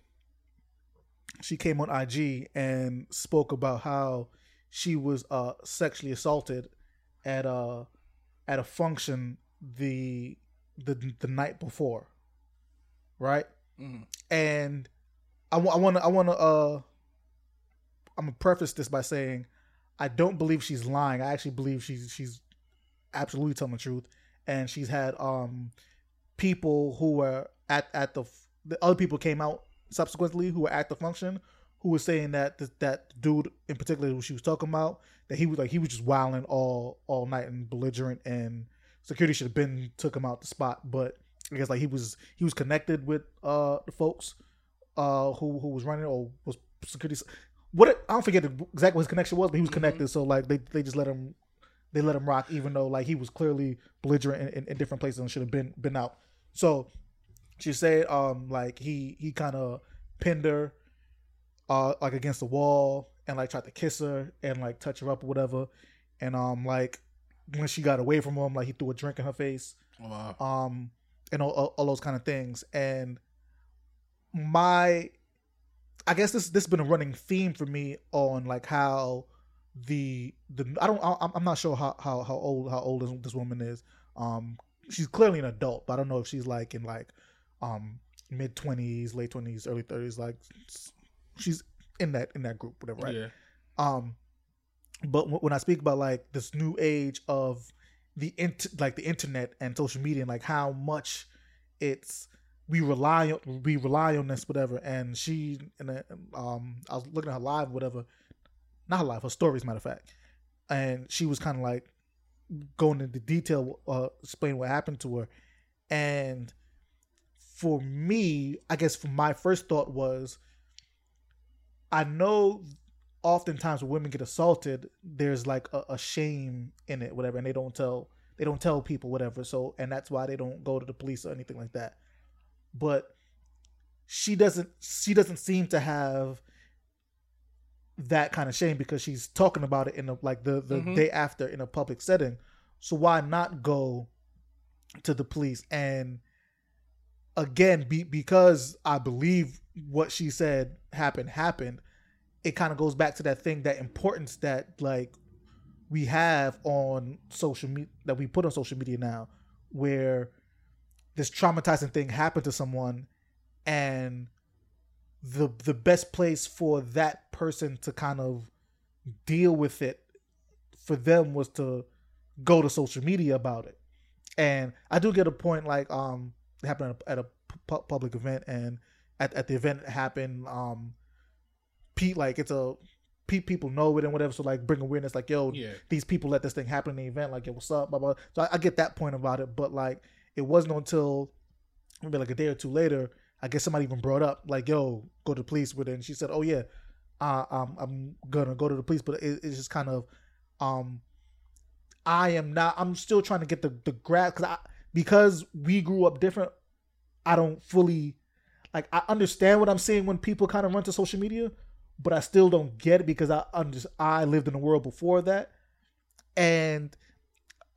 she came on IG and spoke about how she was uh sexually assaulted at a at a function the the the night before, right? Mhm. And I want to I want to uh I'm gonna preface this by saying I don't believe she's lying. I actually believe she's she's absolutely telling the truth, and she's had um people who were at at the the other people came out subsequently who were at the function who was saying that th- that dude in particular who she was talking about that he was like he was just wilding all all night and belligerent and security should have been took him out the spot but I guess like he was he was connected with uh the folks uh who who was running or was security. What it, I don't forget exactly what his connection was, but he was Mhm. connected. So like they they just let him they let him rock, even though like he was clearly belligerent in, in, in different places and should have been been out. So she said um like he he kind of pinned her uh like against the wall and like tried to kiss her and like touch her up or whatever. And um like when she got away from him like he threw a drink in her face. Wow. um and all, all, all those kind of things. And my i guess this this has been a running theme for me on like how the the i don't I, i'm not sure how how, how old how old this, this woman is. Um she's clearly an adult but i don't know if she's like in like um mid 20s late 20s early 30s like she's in that in that group whatever right Yeah. um but w- when i speak about like this new age of the int- like the internet and social media and like how much it's we rely on we rely on this whatever and she and uh, um i was looking at her live whatever not her live her stories matter of fact and she was kind of like going into detail uh explain what happened to her and for me i guess for my first thought was i know oftentimes when women get assaulted there's like a, a shame in it whatever and they don't tell they don't tell people whatever so and that's why they don't go to the police or anything like that but she doesn't she doesn't seem to have that kind of shame because she's talking about it in a like the the Mhm. day after in a public setting so why not go to the police and again be, because i believe what she said happened happened it kind of goes back to that thing that importance that like we have on social media that we put on social media now where this traumatizing thing happened to someone and the the best place for that person to kind of deal with it for them was to go to social media about it. And i do get a point like um it happened at a, at a pu- public event and at, at the event it happened um pete like it's a pe- people know it and whatever so like bring awareness like yo Yeah. these people let this thing happen in the event like yo what's up blah, blah. so I, I get that point about it but like it wasn't until maybe like a day or two later i guess somebody even brought up like yo go to the police with it and she said oh yeah uh, um, i'm gonna go to the police but it, it's just kind of um i am not i'm still trying to get the the grasp because i because we grew up different i don't fully like i understand what i'm saying when people kind of run to social media but i still don't get it because i under, i lived in a world before that. And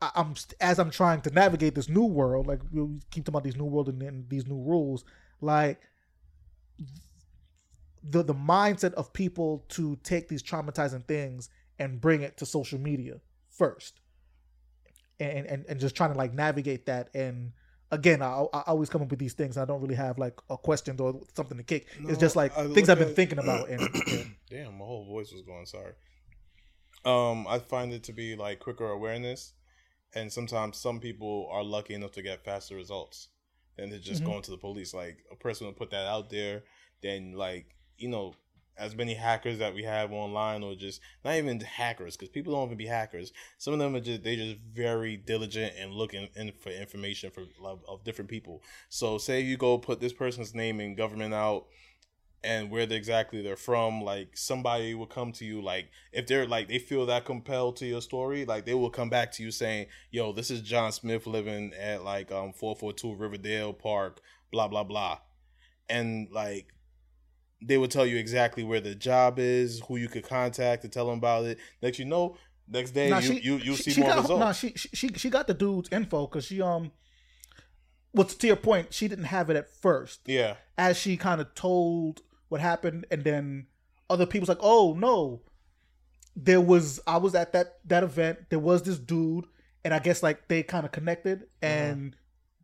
I- I'm as I'm trying to navigate this new world, like we keep talking about these new world and, and these new rules, like the the mindset of people to take these traumatizing things and bring it to social media first, and and, and just trying to like navigate that. And again, I, I always come up with these things. I don't really have like a question or something to kick. it's just like I things I've been at- thinking about. And Damn, my whole voice was going. Sorry. Um, I find it to be like quicker awareness, and sometimes some people are lucky enough to get faster results than to just Mhm. going to the police. Like a person will put that out there, then like you know, as many hackers that we have online, or just not even hackers, because people don't even be hackers. Some of them are just they just very diligent and looking in for information for of, of different people. So say you go put this person's name in government out and where they exactly they're from like somebody will come to you like if they're like they feel that compelled to your story like they will come back to you saying yo this is john smith living at like um 442 riverdale park blah blah blah and like they would tell you exactly where the job is who you could contact to tell them about it next you know next day Nah, you, she- you you see she more got, results Nah, she, she she got the dude's info because she um. Well, to your point, she didn't have it at first. yeah As she kind of told what happened, and then other people's like, "Oh no, there was I was at that that event. There was this dude, and I guess like they kind of connected, and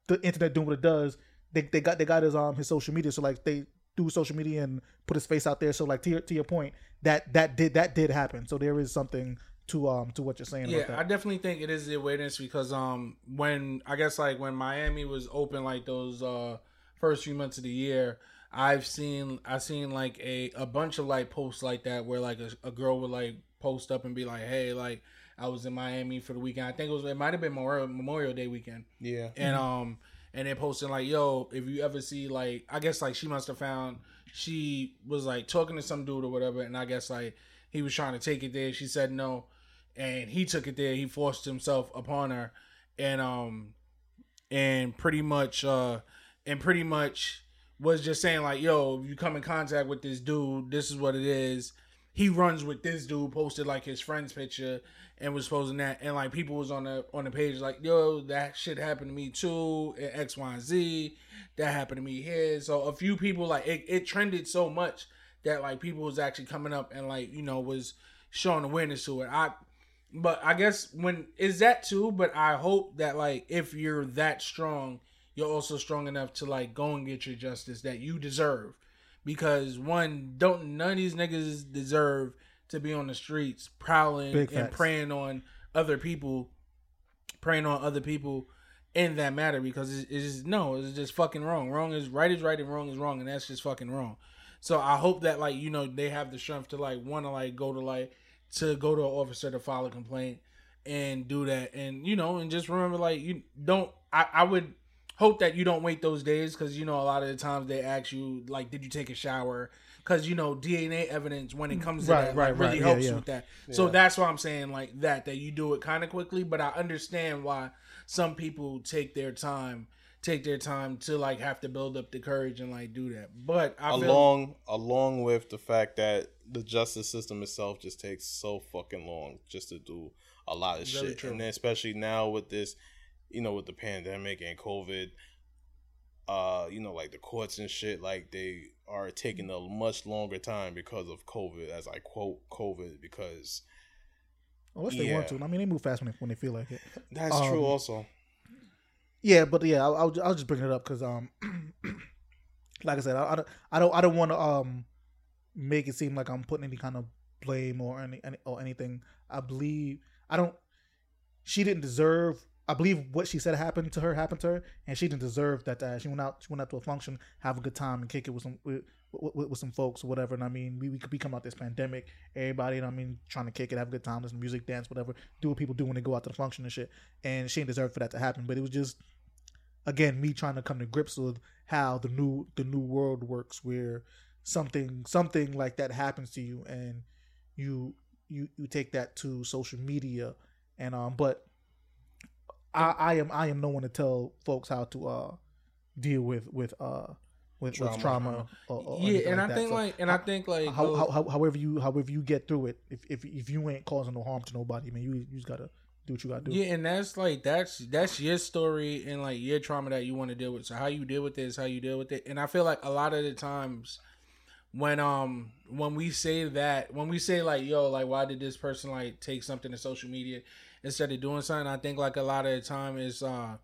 the internet doing what it does. They they got they got his um his social media, so like they do social media and put his face out there. So like to your to your point, that that did that did happen. So there is something to um to what you're saying Yeah, about I definitely think it is the awareness because um when I guess like when Miami was open like those uh first few months of the year, I've seen I seen like a a bunch of like posts like that where like a, a girl would like post up and be like, hey, like I was in Miami for the weekend. I think it was it might have been Memorial, Memorial Day weekend yeah and um and they're posting like, "Yo, if you ever see like, I guess like she must have found she was like talking to some dude or whatever, and I guess like he was trying to take it there. She said no, and he took it there. He forced himself upon her, and um, and pretty much uh, and pretty much was just saying like, "Yo, if you come in contact with this dude, this is what it is." He runs with this dude. Posted like his friend's picture and was posting that, and like people was on the on the page like, "Yo, that shit happened to me too." And X, Y, and Z, that happened to me here. So a few people like it, it trended so much that like people was actually coming up and like you know was showing awareness to it. I but I guess when is that too, but I hope that like if you're that strong, you're also strong enough to like go and get your justice that you deserve. Because one, don't none of these niggas deserve to be on the streets prowling Big and facts. preying on other people, preying on other people in that matter because it's, it's just no, it's just fucking wrong. Wrong is right is right and wrong is wrong, and that's just fucking wrong. So I hope that like you know they have the strength to like want to like go to like to go to an officer to file a complaint and do that, and you know, and just remember like you don't. I I would hope that you don't wait those days because you know a lot of the times they ask you like, did you take a shower? Because you know DNA evidence when it mm, comes to Right, that right, like, really right. Yeah, helps yeah. with that. So that's why I'm saying like that that you do it kind of quickly, but I understand why some people take their time take their time to like have to build up the courage and like do that. But I feel along along with the fact that the justice system itself just takes so fucking long just to do a lot of Very shit, true. and then especially now with this, you know, with the pandemic and COVID, uh, you know, like the courts and shit, like they are taking a much longer time because of COVID, as I quote COVID, because Unless they want to. I mean, they move fast when they, when they feel like it. that's Um, true. Also, Yeah, but yeah, I'll, I'll, I'll just bring it up because um, like I said, I, I don't I don't I don't want to um make it seem like I'm putting any kind of blame or any, any or anything. I believe I don't. She didn't deserve. I believe what she said happened to her happened to her, and she didn't deserve that. Uh, she went out. She went out to a function, have a good time, and kick it with some with, with, with some folks or whatever. And I mean, we we could be coming out this pandemic. Everybody, what I mean, trying to kick it, have a good time, listen to music, dance, whatever. Do what people do when they go out to the function and shit. And she didn't deserve for that to happen. But it was just again me trying to come to grips with how the new the new world works where something something like that happens to you and you you you take that to social media and um but I, I am I am no one to tell folks how to uh deal with with uh with Trauma. with trauma or, or yeah, and I think So, like and I think like how, uh, how, how, however you however you get through it if if if you ain't causing no harm to nobody man you you just gotta do what you gotta do Yeah, and that's like that's that's your story and like your trauma that you want to deal with. So how you deal with this, how you deal with it, and I feel like a lot of the times when um when we say that when we say like yo like why did this person like take something to social media instead of doing something, I think like a lot of the time is uh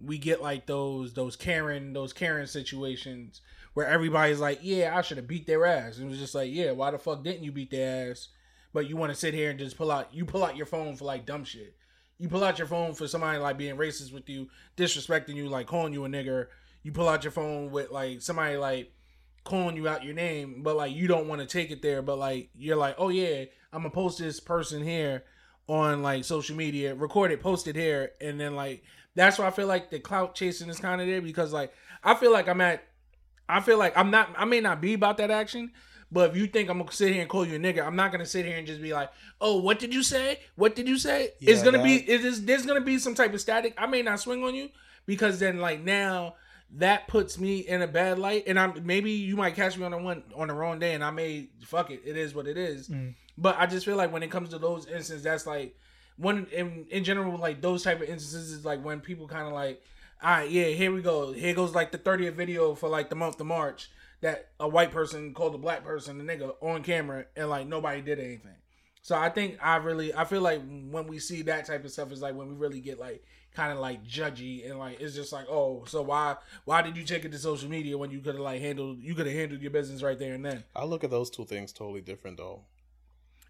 we get like those those Karen those Karen situations where everybody's like yeah I should have beat their ass. And it was just like yeah why the fuck didn't you beat their ass? but you want to sit here and just pull out you pull out your phone for like dumb shit. You pull out your phone for somebody like being racist with you, disrespecting you, like calling you a nigger. You pull out your phone with like somebody like calling you out your name, but like you don't want to take it there, but like you're like, oh yeah, I'm gonna post this person here on like social media, record it, post here, and then like that's why I feel like the clout chasing is kind of there because like I feel like I'm at, I feel like I'm not, I may not be about that action, but if you think I'm gonna sit here and call you a nigga, I'm not gonna sit here and just be like, "Oh, what did you say? What did you say?" it's gonna be, that- it is, there's gonna be some type of static. I may not swing on you because then, like now, that puts me in a bad light, and I'm maybe you might catch me on the one on the wrong day, and I may fuck it. It is what it is. Mm. But I just feel like when it comes to those instances, that's like one in in general, like those type of instances is like when people kind of like, all right, yeah, here we go. Here goes like the 30th video for like the month of March that a white person called a black person a nigga on camera and like nobody did anything. So I think I really I feel like when we see that type of stuff is like when we really get like kind of like judgy and like it's just like oh so why why did you take it to social media when you could have like handled you could have handled your business right there and then. I look at those two things totally different though.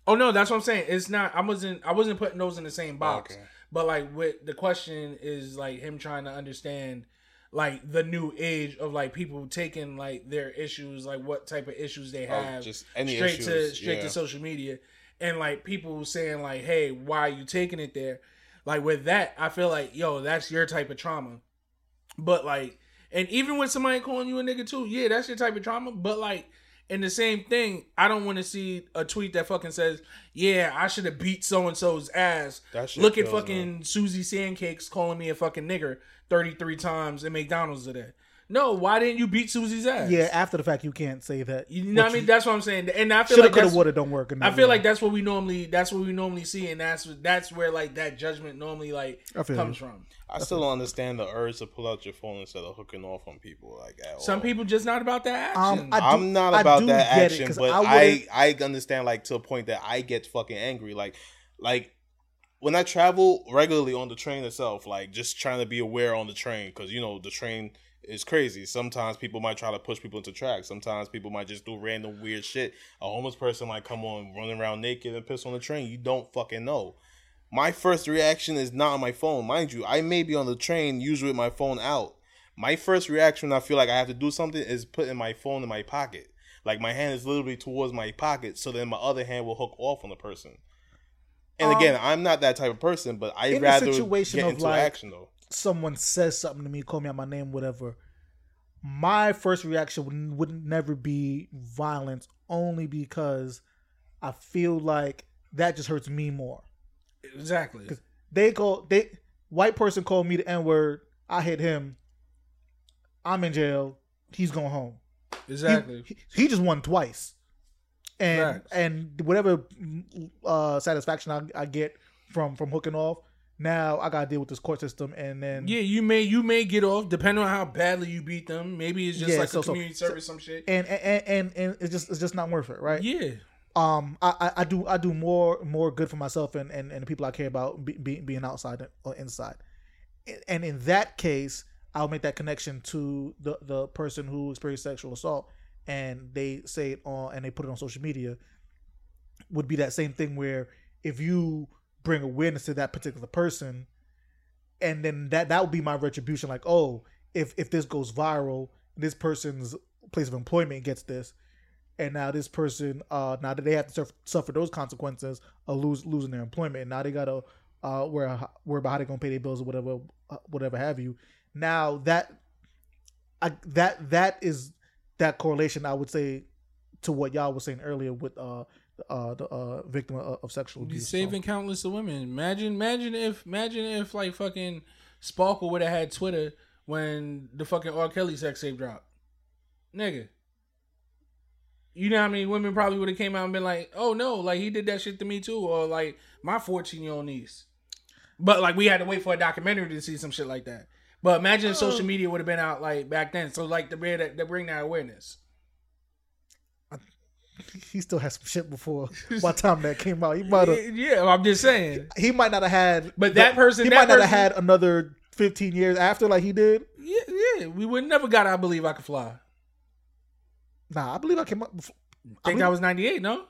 Oh no, that's what I'm saying. It's not. I wasn't. I wasn't putting those in the same oh, box. Okay. But like, with the question is like him trying to understand like the new age of like people taking like their issues, like what type of issues they Oh, have, just any straight issues, to straight yeah. to social media, and like people saying like, "Hey, why are you taking it there?" Like with that, I feel like yo, that's your type of trauma. But like, and even when somebody calling you a nigga too, yeah, that's your type of trauma. But like, in the same thing, I don't want to see a tweet that fucking says, "Yeah, I should have beat so and so's ass." Look at me. fucking Susie Sandcakes calling me a fucking nigger thirty three times at McDonald's today. No, why didn't you beat Susie's ass? Yeah, after the fact, you can't say that. you know what I mean. That's what I'm saying, and I feel like coulda, that's, woulda, don't work. I feel way. like that's what we normally that's what we normally see, and that's that's where like that judgment normally like comes you. from. I still don't understand the urge to pull out your phone instead of hooking off on people like at Some all. people just not about that Um, action. I do- I'm not I about do that action, it, but I I, I understand like to a point that I get fucking angry. Like like when I travel regularly on the train itself, like just trying to be aware on the train because you know the train is crazy. Sometimes people might try to push people into tracks. Sometimes people might just do random weird shit. A homeless person might come on running around naked and piss on the train. You don't fucking know. My first reaction is not on my phone, mind you. I may be on the train, usually with my phone out. My first reaction when I feel like I have to do something is putting my phone in my pocket. Like my hand is literally towards my pocket, so then my other hand will hook off on the person. And Um, again, I'm not that type of person, but a rather situation get of, into like, action though. Someone says something to me, call me out my name, whatever. My first reaction would, would never be violence, only because I feel like that just hurts me more. exactly. They call they white person called me the n word. I hit him. I'm in jail. He's going home. He- Exactly. He, he just won twice, and Facts. and whatever uh, satisfaction I, I get from from hooking off, now I gotta deal with this court system, and then yeah, you may you may get off depending on how badly you beat them. Maybe it's just Yeah, like so- a community so- service, some shit. and and, and and it's just it's just not worth it, right? Yeah, Um, I, I I do I do more more good for myself and and, and the people I care about be, be, being outside or inside, and in that case, I'll make that connection to the the person who experienced sexual assault, and they say it on and they put it on social media. Would be that same thing where if you bring awareness to that particular person, and then that that would be my retribution. Like, oh, if if this goes viral, this person's place of employment gets this, and now this person, uh, now that they have to suffer, suffer those consequences of lose losing their employment, and now they gotta uh, worry, worry about how they're gonna pay their bills or whatever, uh, whatever have you. Now that, I that that is that correlation I would say to what y'all was saying earlier with uh uh the uh victim of, of sexual be abuse. saving countless of women. Imagine, imagine if, imagine if like fucking Sparkle would have had Twitter when the fucking R. Kelly sex tape dropped, nigga. You know how many women probably would have came out and been like, "Oh no, like he did that shit to me too," or like my fourteen year old niece. But like we had to wait for a documentary to see some shit like that. But imagine if social media would have been out like back then. So like to bring that, to bring that awareness. He still had some shit before by the time that came out. He might have Yeah, I'm just saying. he might not have had But that person- he that might not have person- had another fifteen years after like he did. Yeah, yeah. We would never got. I believe I could fly. Nah, I believe I came up. Before. I think believe- that was '98. No,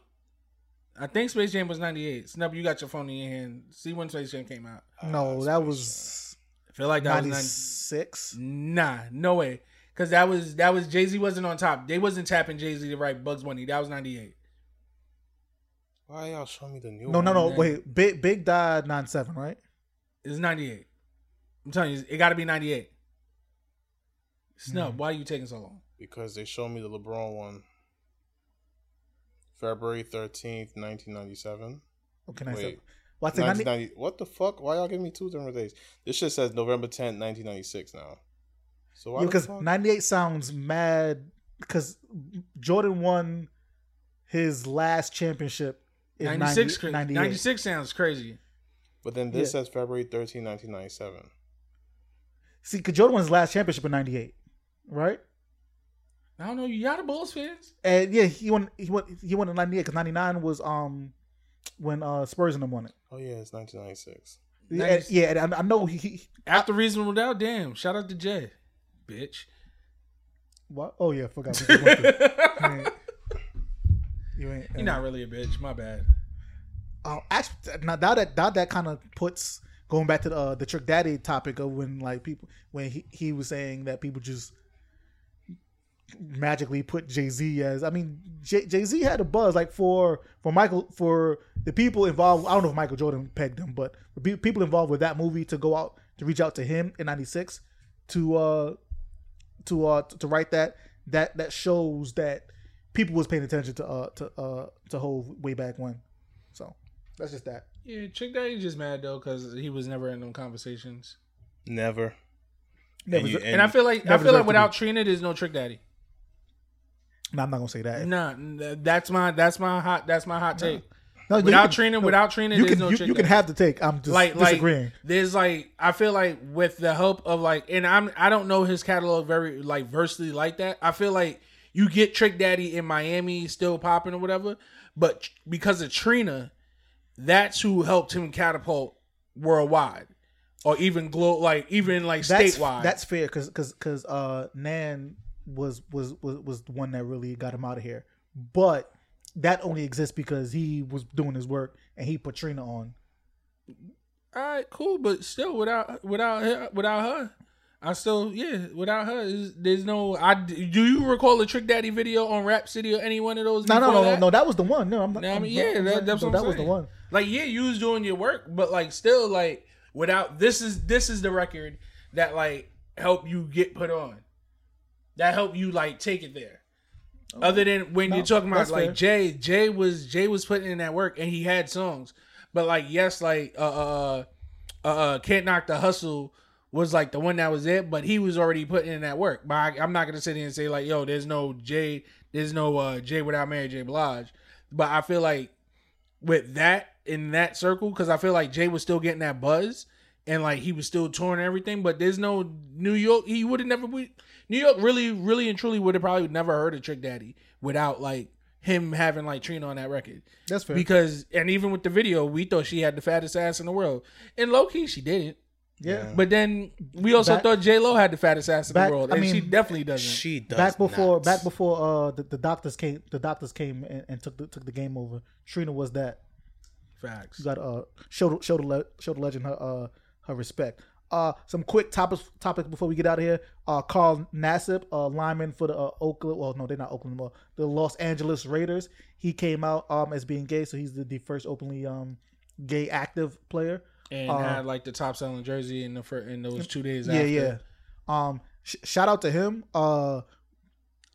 I think Space Jam was '98. Snub, you got your phone in your hand. See when Space Jam came out. No, uh, that was I feel like that ninety was 90. Nah, no way. Because that was that was Jay Z wasn't on top. They wasn't tapping Jay Z to write Bugs Bunny. That was '98. Why y'all show me the new No, one? no, no. man. Wait, Big Big died nine seven, right? It's '98. I'm telling you, it got to be '98. Snub, mm-hmm. why are you taking so long? Because they showed me the LeBron one. February 13th, 1997. Okay, nine seven. Wait. Well, ninety. 1990 what the fuck? Why y'all giving me two different days? This shit says November 10th, 1996 now. So why Yeah, because fuck? ninety eight sounds mad. Because Jordan won his last championship in 96, 90, 98. 96 sounds crazy. But then this Yeah. says February 13th, 1997. See, because Jordan won his last championship in ninety eight, right? I don't know. You got the Bulls fans? And yeah, he won. He won. He won in ninety eight because ninety nine was um when uh Spurs and them won it. Oh yeah, it's 1996. Yeah, Nice. and, yeah, I, I know he, he After reasonable doubt, damn. Shout out to Jay, bitch. what? Oh yeah, I forgot. you ain't- you ain't. You're not really a bitch. My bad. Uh, actually, now that now that kind of puts going back to the uh, the trick daddy topic of when like people when he, he was saying that people just magically put Jay Z as I mean Jay Z had a buzz like for for Michael for the people involved I don't know if Michael Jordan pegged him but the people involved with that movie to go out to reach out to him in '96 to uh to uh to write that that that shows that people was paying attention to uh to uh to Hove way back when. So that's just that. Yeah, Trick Daddy's just mad though because he was never in them conversations. Never. Never, And you- And I feel like I feel like to without Trina, there's no Trick Daddy. no, I'm not gonna say that. Nah, that's my that's my hot that's my hot take. No, Without can- Trina, no, without Trina, you there's can no you, you can have the take. I'm just like disagreeing. like there's like I feel like with the help of like and I'm I don't know his catalog very like versatily like that. I feel like you get Trick Daddy in Miami still popping or whatever, but because of Trina, that's who helped him catapult worldwide or even glow like even like that's statewide. that's fair because because because uh Nan was was was was the one that really got him out of here, but that only exists because he was doing his work and he put Trina on. all right, cool, but still without without her, without her, I still yeah without her, there's no. I do you recall the Trick Daddy video on Rap City or any one of those? No, no, no, no, that? no. That was the one. No, I'm not. No, I mean, yeah, I'm that, that's no, what that was the one. Like, yeah, you was doing your work, but like, still, like, without this is this is the record that like help you get put on, that help you like take it there. Other than when No, you're talking about like fair. Jay, Jay was Jay was putting in that work and he had songs, but like yes, like uh uh uh, uh can't knock the hustle was like the one that was it, but he was already putting in that work. But I, I'm not gonna sit here and say like, yo, there's no Jay, there's no uh Jay without Mary J. Blige. But I feel like with that in that circle, because I feel like Jay was still getting that buzz and like he was still touring everything. But there's no New York. He would have never. we- New York really, really and truly would have probably never heard of Trick Daddy without like him having like Trina on that record. That's fair. Because and even with the video, we thought she had the fattest ass in the world. And low key, she didn't. yeah. But then we also Back- thought J Lo had the fattest ass in back- the world, I and she definitely doesn't. She does back before not. back before uh the, the doctors came the doctors came and, and took the took the game over. Trina was that. Facts. You got to uh show the show the show the legend her uh her respect. Uh, some quick topics topics before we get out of here. Uh, Carl Nassib, uh, lineman for the uh, Oakland. Well, no, they're not Oakland anymore. The Los Angeles Raiders. He came out um as being gay, so he's the, the first openly um gay active player. And Uh, had like the top selling jersey in the fir- in those two days. Yeah, after. yeah. Um, sh- shout out to him. Uh,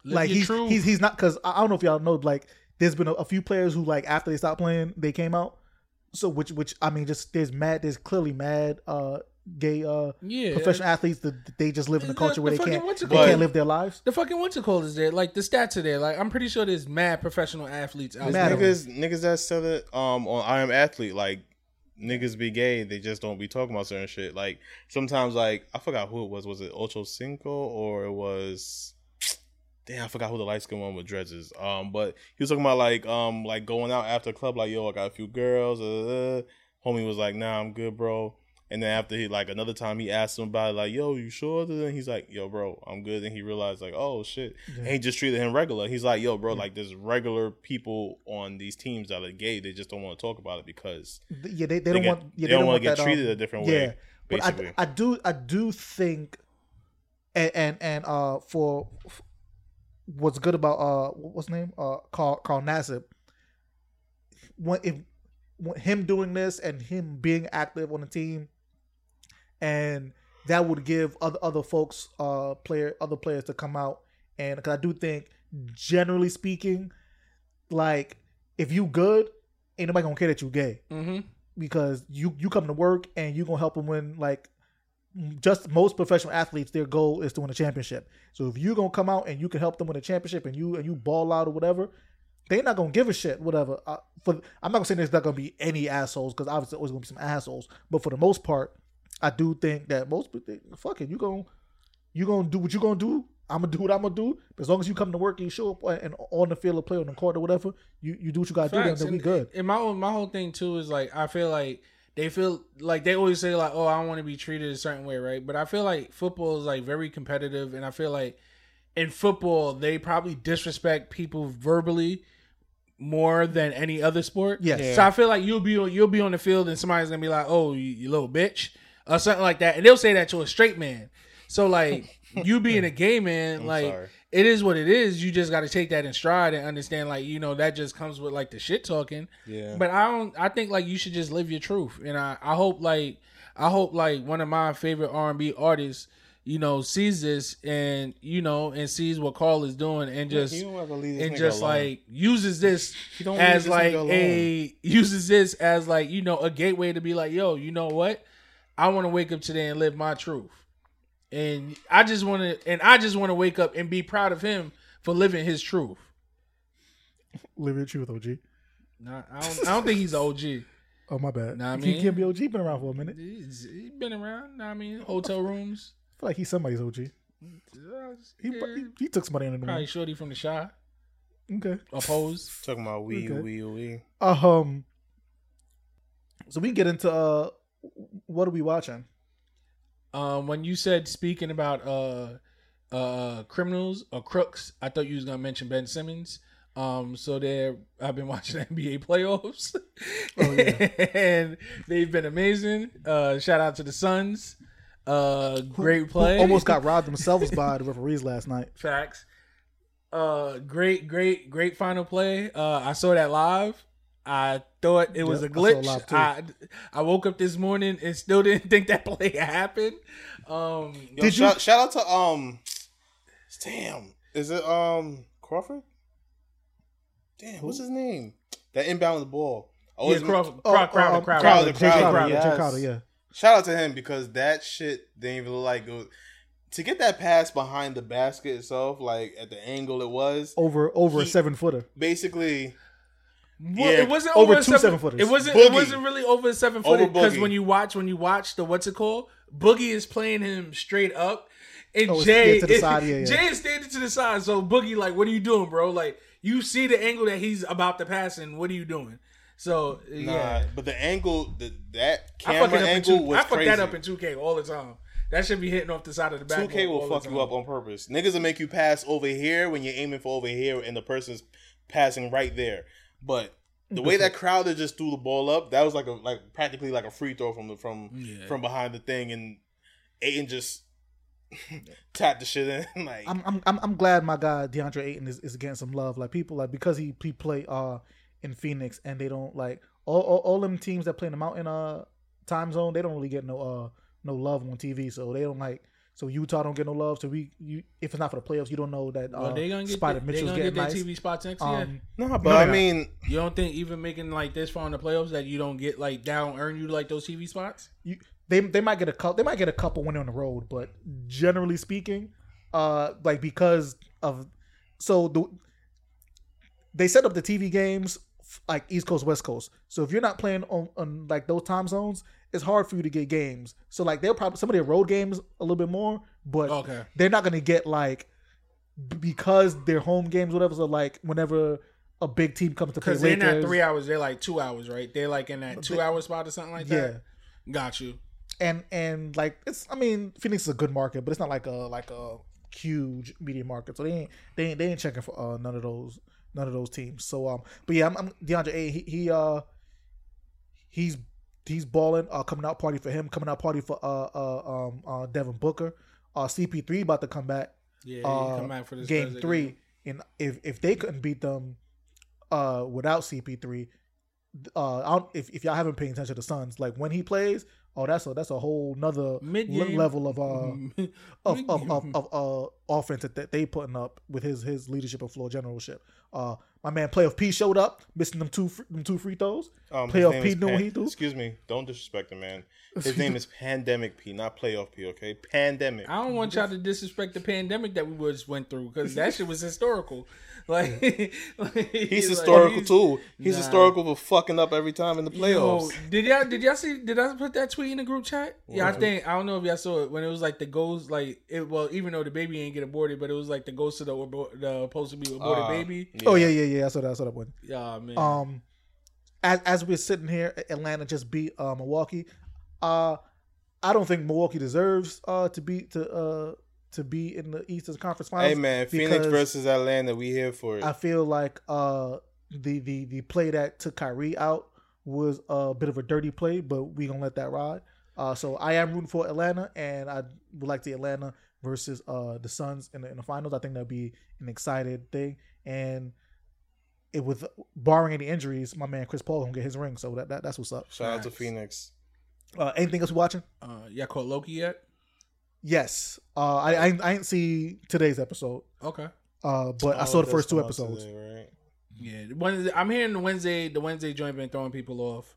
Live like he's, truth. he's he's not because I I don't know if y'all know like there's been a, a few players who like after they stopped playing they came out. So which which I mean just there's mad there's clearly mad uh gay uh yeah. professional athletes that that they just live in a The- culture where the they can't they can't live their lives. The fucking what's it called is there? Like the stats are there. Like I'm pretty sure there's mad professional athletes out there. niggas niggas that said it um on I am athlete like niggas be gay they just don't be talking about certain shit like sometimes like I forgot who it was was it Ocho Cinco or it was damn I forgot who the light skin one with dreads is um but he was talking about like um like going out after the club like yo I got a few girls uh, uh. homie was like nah I'm good bro and then after he like another time he asked him about it like yo you sure then he's like yo bro I'm good and he realized like oh shit and he just treated him regular. He's like, yo, bro, like there's regular people on these teams that are gay. They just don't want to talk about it because Yeah, they, they they, don't get, want yeah, they, don't want to that, get treated um, a different way. yeah. But I, I do I do think and and, and uh for what's good about uh what's his name uh Carl Carl Nassib when if when him doing this and him being active on the team and that would give other other folks uh player other players to come out. And because I do think generally speaking like if you good ain't nobody gonna care that you gay. Mm-hmm. because you you come to work and you gonna help them win like just most professional athletes their goal is to win a championship. So if you gonna come out and you can help them win a championship and you and you ball out or whatever they're not gonna give a shit whatever. Uh, for i'm not gonna say there's not gonna be any assholes because obviously there's always gonna be some assholes. But for the most part i do think that most people think fuck it you gonna you gonna do what you gonna do i'm gonna do what i'm gonna do as long as you come to work and you show up uh, and on the field or play on the court or whatever you, you do what you gotta do then, then we And- good And my own, my whole thing too is like I feel like they feel like they always say like, oh, I want to be treated a certain way, right? But I feel like football is like very competitive, and I feel like in football they probably disrespect people verbally more than any other sport. Yes. So I feel like you'll be on you'll be on the field and somebody's gonna be like, oh, you, you little bitch, or something like that, and they'll say that to a straight man. So like you being a gay man, I'm like sorry. it is what it is. You just got to take that in stride and understand, like you know, that just comes with like the shit talking. yeah. But I don't. I think like you should just live your truth, and I, I hope like I hope like one of my favorite R and B artists, you know, sees this and you know, and sees what Carl is doing, and just You don't ever leave and just alone. like uses this as like a uses this as like you know a gateway to be like, yo, you know what? I want to wake up today and live my truth, and I just want to, and I just want to wake up and be proud of him for living his truth. Live your truth, OG. Nah, I don't, I don't think he's OG. Oh my bad. Nah, I he can't be OG. Been around for a minute. He's, he's been around. I mean, hotel rooms. feel like he's somebody's OG. He, Yeah, he, he took somebody under the room. probably wing. shorty from the shy. Okay. Oppose. talking about wee Okay. wee wee. Um. So we can get into uh, what are we watching? Um, when you said speaking about uh, uh, criminals or crooks, I thought you was gonna mention Ben Simmons. Um, so there, I've been watching NBA playoffs, Oh, yeah. and they've been amazing. Uh, shout out to the Suns. Uh, great play. almost got robbed themselves by the referees last night. facts. Uh, great, great, great final play. Uh, I saw that live. I thought it was Yep, a I saw it glitch. live. I, I woke up this morning and still didn't think that play happened. Um, Yo, Did you- shout, shout out to um, damn, is it um Crawford? Damn, what's his name? That inbound the ball. yeah, Always Crawford, Oh, Crowder, Crowder, um, Crowder. Crowder, Crowder, Crowder, yes. Crowder, yeah. shout out to him because that shit didn't even look like it was, to get that pass behind the basket itself, like at the angle it was. Over over a seven footer. Basically, Well, Yeah, it wasn't over over, two seven, seven-footers. It wasn't. It wasn't really over seven Over footer because when you watch, when you watch the what's it called, Boogie is playing him straight up, and Oh, Jay yeah, to the side, yeah, yeah. Jay is standing to the side. So Boogie, like, what are you doing, bro? Like, you see the angle that he's about to pass, and what are you doing? So nah. yeah, But the angle, the, that camera it angle two, was I fuck crazy. that up in two K all the time. That should be hitting off the side of the back. 2K will fuck you up on purpose. Niggas will make you pass over here when you're aiming for over here, and the person's passing right there. But the way that Crowder just threw the ball up, that was like a like practically like a free throw from the from Yeah. from behind the thing, and Ayton just tapped the shit in. like I'm I'm I'm, I'm glad my guy DeAndre Ayton is, is getting some love. Like people like because he he play uh in Phoenix and they don't like all all, all them teams that play in the mountain uh time zone, they don't really get no uh no love on TV. So they don't like so Utah don't get no love. So we you if it's not for the playoffs, you don't know that uh Well, they gonna get Spider the, they Mitchell's gonna get getting their nice. TV spots next year. Um, no, but No, I no. mean, You don't think even making like this far in the playoffs that you don't get like down earn you like those TV spots? you, they they might get a couple. They might get a couple when they're on the road, but generally speaking, uh, like because of so the they set up the TV games f- like East Coast West Coast. So if you're not playing on, on like those time zones, it's hard for you to get games. So like they'll probably some of their road games a little bit more, but Okay. they're not gonna get like because their home games, whatever. So like whenever a big team comes to play Because they're not three hours, they're like two hours, right? They're like in that two hour spot or something like yeah. that. Got you. and and like it's I mean Phoenix is a good market, but it's not like a like a huge media market. So they ain't they ain't they ain't checking for uh, none of those none of those teams. So um, but yeah, I'm, I'm DeAndre A. He, he uh he's he's balling. Uh, coming out party for him. Coming out party for uh uh um uh Devin Booker. Uh, CP3 about to come back Yeah, uh, come back for this game Thursday three, game. and if if they couldn't beat them uh without CP3, uh I don't, if if y'all haven't paid attention to the Suns, like when he plays, oh that's a that's a whole nother Mid-game. level of uh of of, Mid-game. of, of uh offense that, that they putting up with his his leadership and floor generalship. Uh, my man Playoff P showed up, missing them two them two free throws. um, his Playoff P is doing what Pan- he do. Excuse me, don't disrespect the man. His name is Pandemic P, not Playoff P. Okay, Pandemic. I don't want y'all to disrespect the pandemic that we just went through because that shit was historical. Like, like, He's like, historical he's- too. He's Nah. historical for fucking up every time in the playoffs. Yo, did y'all did y'all see? Did I put that tweet in the group chat? Yeah, I think I don't know if y'all saw it when it was like the goals. like it. Well, even though the baby ain't get aborted, but it was like the ghost of the abo- the supposed to be aborted Uh, baby. Oh yeah, yeah, yeah. I saw that. I saw that one. Yeah, man. Um, as as we're sitting here, Atlanta just beat uh, Milwaukee. Uh, I don't think Milwaukee deserves uh to be to uh to be in the Eastern Conference Finals. Hey man, Phoenix versus Atlanta, we here for it. I feel like uh the the the play that took Kyrie out was a bit of a dirty play, but we gonna let that ride. Uh, so I am rooting for Atlanta, and I would like the Atlanta versus uh the Suns in the, in the finals. I think that'd be an excited thing, and it with barring any injuries, my man Chris Paul gonna get his ring. So that, that that's what's up. Shout out to Phoenix. Uh, anything else we watching? uh, y'all caught Loki yet? Yes. Uh, I, I I didn't see today's episode. Okay. Uh, but I Oh, saw the first two episodes. today, right? Yeah, Wednesday, I'm hearing the Wednesday. The Wednesday joint been throwing people off.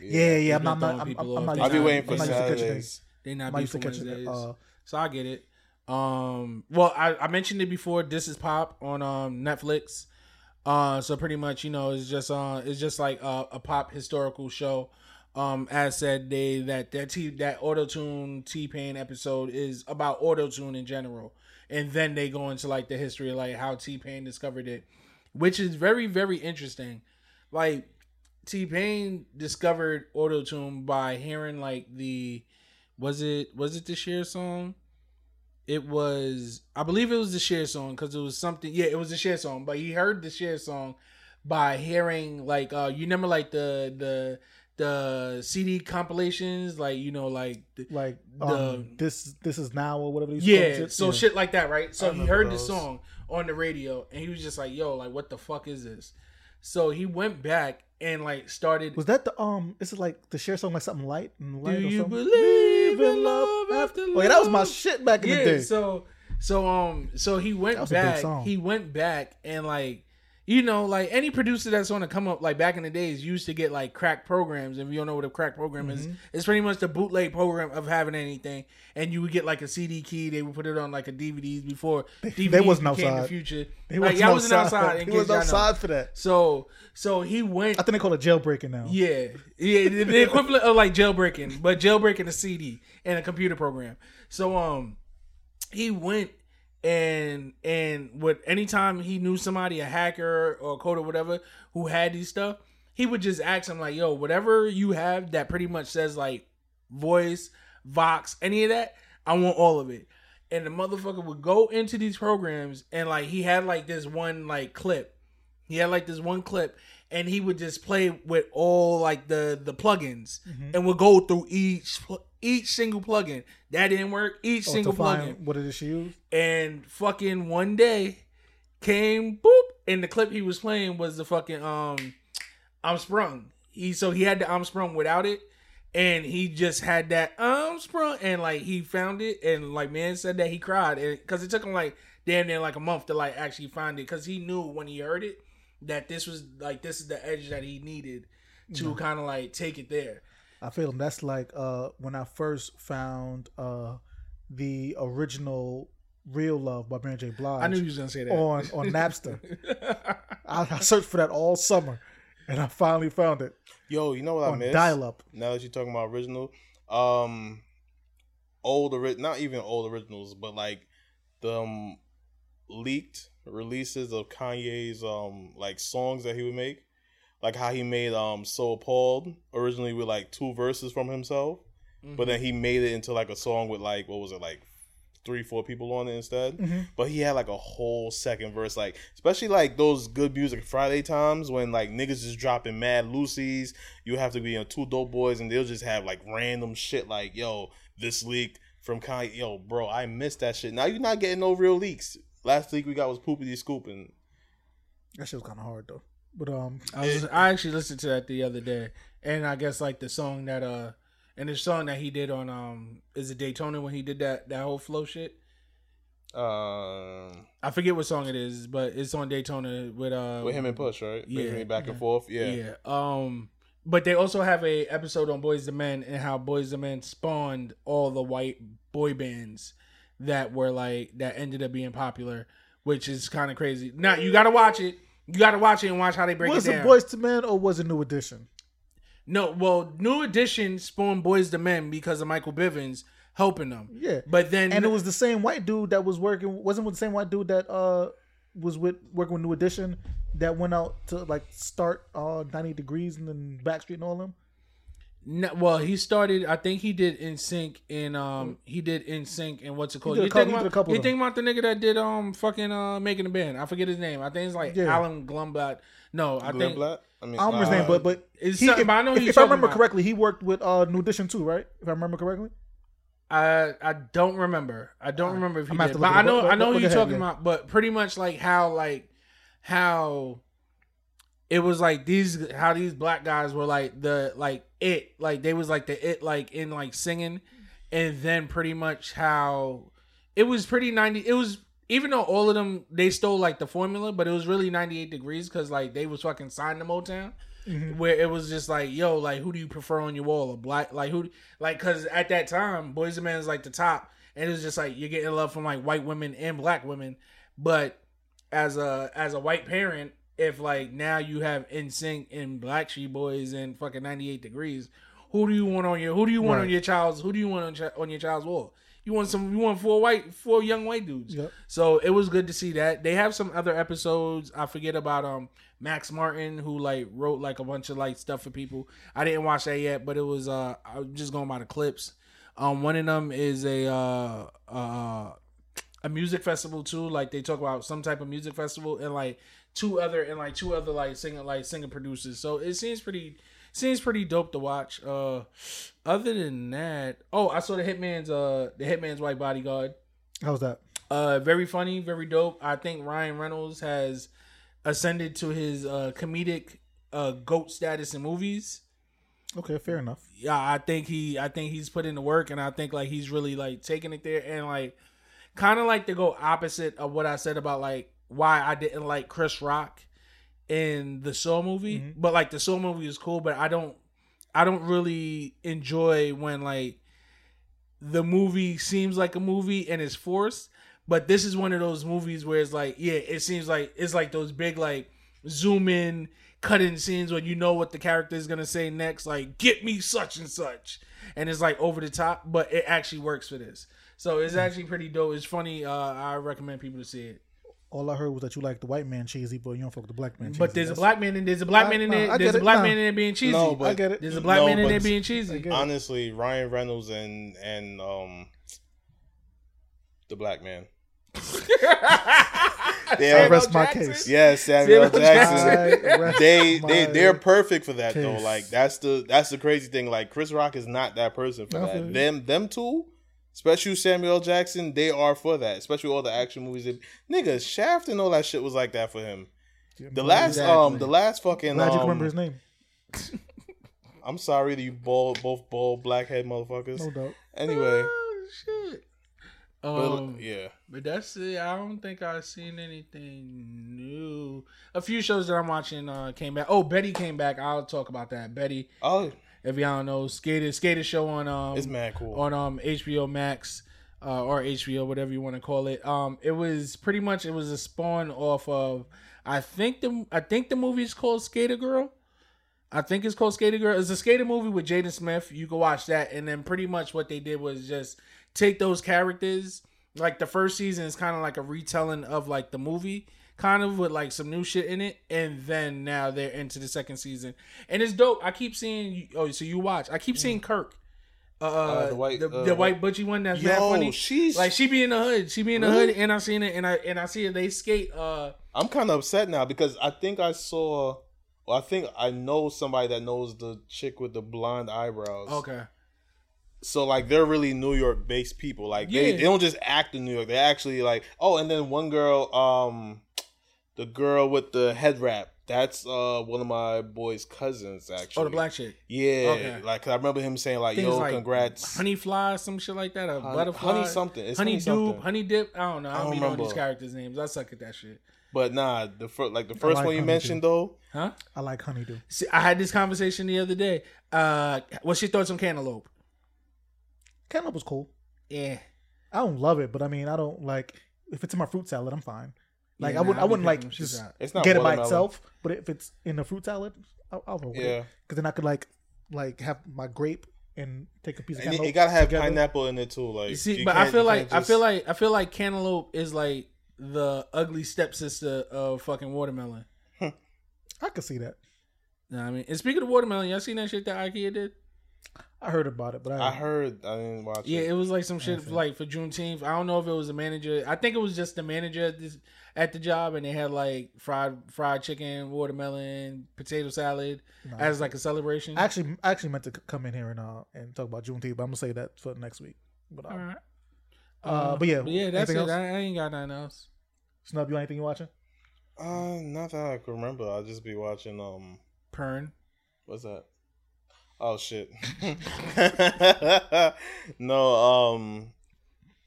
Yeah, yeah. I'm not. I'm, I'm, I'm, I'm, not I'll be waiting for I'm not used to catching Saturdays. They not not used to beefing catching it. Wednesdays, Uh, so I get it. Um, well, I, I mentioned it before. This is Pop on um Netflix. Uh, so pretty much, you know, it's just uh, it's just like a, a pop historical show. Um, as said, they that that T that auto tune T Pain episode is about auto tune in general, and then they go into like the history of like how T Pain discovered it, which is very very interesting. Like T Pain discovered auto tune by hearing like the was it was it the Cher song? It was I believe it was the Cher song because it was something. Yeah, it was the Cher song. But he heard the Cher song by hearing like uh you remember like the the the CD compilations like you know like the, like The- um, this this is now or whatever. These yeah so Yeah. shit like that right so he heard the song on the radio and he was just like yo like what the fuck is this so he went back and like started Was that the um? Is it like the Cher song like something light and light Do or you something? believe in love after Oh yeah, that was my shit back in the day. so so um so he went That was a big back song. he went back and like you know like any producer that's going to come up like back in the days used to get like crack programs and if you don't know what a crack program is Mm-hmm. it's pretty much the bootleg program of having anything and you would get like a cd key they would put it on like a dvds before dvds they wasn't became the future They like, wasn't y'all wasn't outside He was outside for that. so so he went I think they call it jailbreaking now. yeah, yeah, the equivalent of like jailbreaking, but jailbreaking a CD and a computer program. So um, he went and and what anytime he knew somebody, a hacker or a code or whatever, who had these stuff, he would just ask him like, "Yo, whatever you have that pretty much says like voice, vox, any of that, I want all of it." And the motherfucker would go into these programs and like he had like this one like clip he had like this one clip, and he would just play with all like the the plugins, and would go through each each single plugin. That didn't work. Each Oh, single plugin, what did she used. and fucking one day came boop, and the clip he was playing was the fucking um, I'm sprung. He so he had the I'm sprung without it. And he just had that I'm sprung, and like he found it, and like man said that he cried, because it took him like damn near like a month to like actually find it, because he knew when he heard it that this was like this is the edge that he needed to kind of like take it there. I feel him. That's like uh when I first found uh the original "Real Love" by Mary J. Blige I knew you was gonna say that on on Napster. I, I searched for that all summer, and I finally found it Yo, you know what I on missed? dial-up. Now that you're talking about original, um, old ori- not even old originals, but like the um, leaked releases of Kanye's um like songs that he would make, like how he made um "So Appalled" originally with like two verses from himself, but then he made it into like a song with like what was it like three four people on it instead. Mhm. But he had like a whole second verse, like especially like those good music Friday times when like niggas is dropping mad Lucy's. You have to be in 2DopeBoyz, and they'll just have like random shit like, "Yo, this leak from Kanye." Yo, bro, I missed that shit. Now you're not getting no real leaks. Last leak we got was Poopity Scooping. That shit was kind of hard though. But um, I was I actually listened to that the other day, and I guess like the song that uh, and the song that he did on um, is it Daytona when he did that that whole flow shit. Uh, I forget what song it is, but it's on Daytona with uh with him and Push, right? Yeah. Basically back and forth. Yeah. Yeah. Um but they also have a episode on Boyz II Men and how Boyz II Men spawned all the white boy bands that were like that ended up being popular, which is kind of crazy. Now you got to watch it. You got to watch it and watch how they break was it down. Was it. Boyz II Men or was it New Edition? no, well, New Edition spawned Boyz II Men because of Michael Bivins helping them. Yeah, But then and it was the same white dude that was working. Wasn't with the same white dude that uh was with working with New Edition that went out to like start uh 90 degrees and then Backstreet and all them. No, well, he started. I think he did NSYNC in um he did NSYNC and what's it called? you couple- think about a couple you think about the nigga that did um fucking uh making the band? I forget his name. I think it's like Yeah. Alan Glumblatt. No, I think I mean, I don't remember his uh, name, but but it's he, something- if, but I know if, if I remember about. correctly, he worked with uh New Edition too, right? If I remember correctly. I I don't remember. I don't remember if he I'm did, but I know up. I know Look who you're talking yeah. about. But pretty much like how like how it was like these how these black guys were like the like it like they was like the it like in like singing. And then pretty much how it was pretty 90 it was even though all of them they stole like the formula but it was really 98 degrees because like they was fucking signed to motown. Mhm. where it was just like yo like who do you prefer on your wall a black like who like because at that time boys and men is like the top. And it was just like you're getting love from like white women and black women. But as a as a white parent if like now you have NSYNC and Backstreet Boys and fucking 98 degrees who do you want on your who do you want on your child's who do you want on, chi- on your child's wall you want some you want four white four young white dudes Yep. so it was good to see that. They have some other episodes. I forget about um Max Martin who like wrote like a bunch of like stuff for people. I didn't watch that yet, but it was uh I was just going by the clips. Um one of them is a uh uh a music festival too. Like they talk about some type of music festival and like two other and like two other like singer like singer producers. So it seems pretty seems pretty dope to watch. Uh other than that, oh I saw the Hitman's uh the Hitman's Wife's Bodyguard. How's that? Uh, very funny, very dope. I think Ryan Reynolds has ascended to his uh comedic uh goat status in movies. Okay, fair enough. Yeah, I think he, I think he's put in the work, and I think like he's really like taking it there, and like kind of like to go opposite of what I said about like why I didn't like Chris Rock in the Soul movie, Mhm. but like the Soul movie is cool, but I don't, I don't really enjoy when like the movie seems like a movie and it's forced. But this is one of those movies where it's like, yeah, it seems like it's like those big like zoom in cut in scenes where you know what the character is gonna say next, like get me such and such, and it's like over the top, but it actually works for this. So it's actually pretty dope. It's funny. Uh, I recommend people to see it. All I heard was that you like the white man cheesy, but you don't fuck with the black man cheesy. But there's a black man in there's a black I- man in no, there. I There's a black Nah. man in there being cheesy. No, but I get it. there's a black No, man in but- there being cheesy. honestly, Ryan Reynolds and and um the black man. Samuel rest my case. Yes, Samuel Samuel Jackson. I rest they they they're perfect for that though. Like that's the that's the crazy thing. Like Chris Rock is not that person for I that. Them them two, especially Samuel Jackson, they are for that. Especially all the action movies. That, nigga, Shaft and all that shit was like that for him. The last um the last fucking Glad you um, can remember his name. I'm sorry that you bald both bald blackhead motherfuckers. No doubt. Anyway, Oh, shit. but, Um, yeah. But that's it. I don't think I've seen anything new. A few shows that I'm watching uh, came back. Oh, Betty came back. I'll talk about that. Betty, Oh, if y'all don't know, skater skater show on um it's mad cool. on um HBO Max uh, or HBO, whatever you want to call it. Um, it was pretty much it was a spawn off of I think the I think the movie's called Skater Girl. I think it's called Skater Girl. It's a skater movie with Jaden Smith. You can watch that, and then pretty much what they did was just take those characters. Like the first season is kind of like a retelling of like the movie, kind of with like some new shit in it, and then now they're into the second season, and it's dope. I keep seeing. Oh, so you watch? I keep seeing Kirt. Uh, Uh, the white- the, uh, the white butchy one that's mad Yo, funny. she's Like she be in the hood, she be in the Really? hood, and I seen it, and I and I see it. They skate. Uh, I'm kind of upset now because I think I saw. Well, I think I know somebody that knows the chick with the blonde eyebrows. okay, So like they're really New York based people. Like they, they don't just act in New York. They actually like oh, and then one girl, um, the girl with the head wrap. That's uh one of my boy's cousins actually. oh the black chick. Yeah, Okay. like 'cause I remember him saying like, Things "Yo, like congrats, honey fly, some shit like that, a Honey- butterfly, honey something, it's honey, honey dupe, something. honey dip. I don't know. I I don't, don't be knowing these characters' names. I suck at that shit. But nah, the first like the first like one you honeydew. mentioned though, Huh? I like honeydew. See, I had this conversation the other day. Uh, what's your thoughts on cantaloupe? Cantaloupe was cool. Yeah, I don't love it, but I mean, I don't like if it's in my fruit salad, I'm fine. Like Yeah, I wouldn't, nah, I wouldn't like picking them shits just it's not get it by itself. But if it's in a fruit salad, I'll, I'll roll Yeah. Because then I could like like have my grape and take a piece of and it, it gotta have together. pineapple in it too. Like You see, you but I feel like can't I feel like I feel like cantaloupe is like the ugly stepsister of fucking watermelon. I could see that. You I mean? And speaking of watermelon, y'all seen that shit that IKEA did? I heard about it, but I, I heard I didn't watch Yeah, it. it was like some shit see. like for Juneteenth. I don't know if it was a manager. I think it was just the manager at, this, at the job, and they had like fried fried chicken, watermelon, potato salad no. as like a celebration. I actually I actually meant to come in here and uh and talk about Juneteenth, but I'm gonna say that for next week. But um, All right. Uh, but yeah, yeah, that's it. else? I, I ain't got nothing else. Snub, you anything you watching? Uh, not that I can remember. I'll just be watching. Um, Pern. what's that? Oh shit. no, um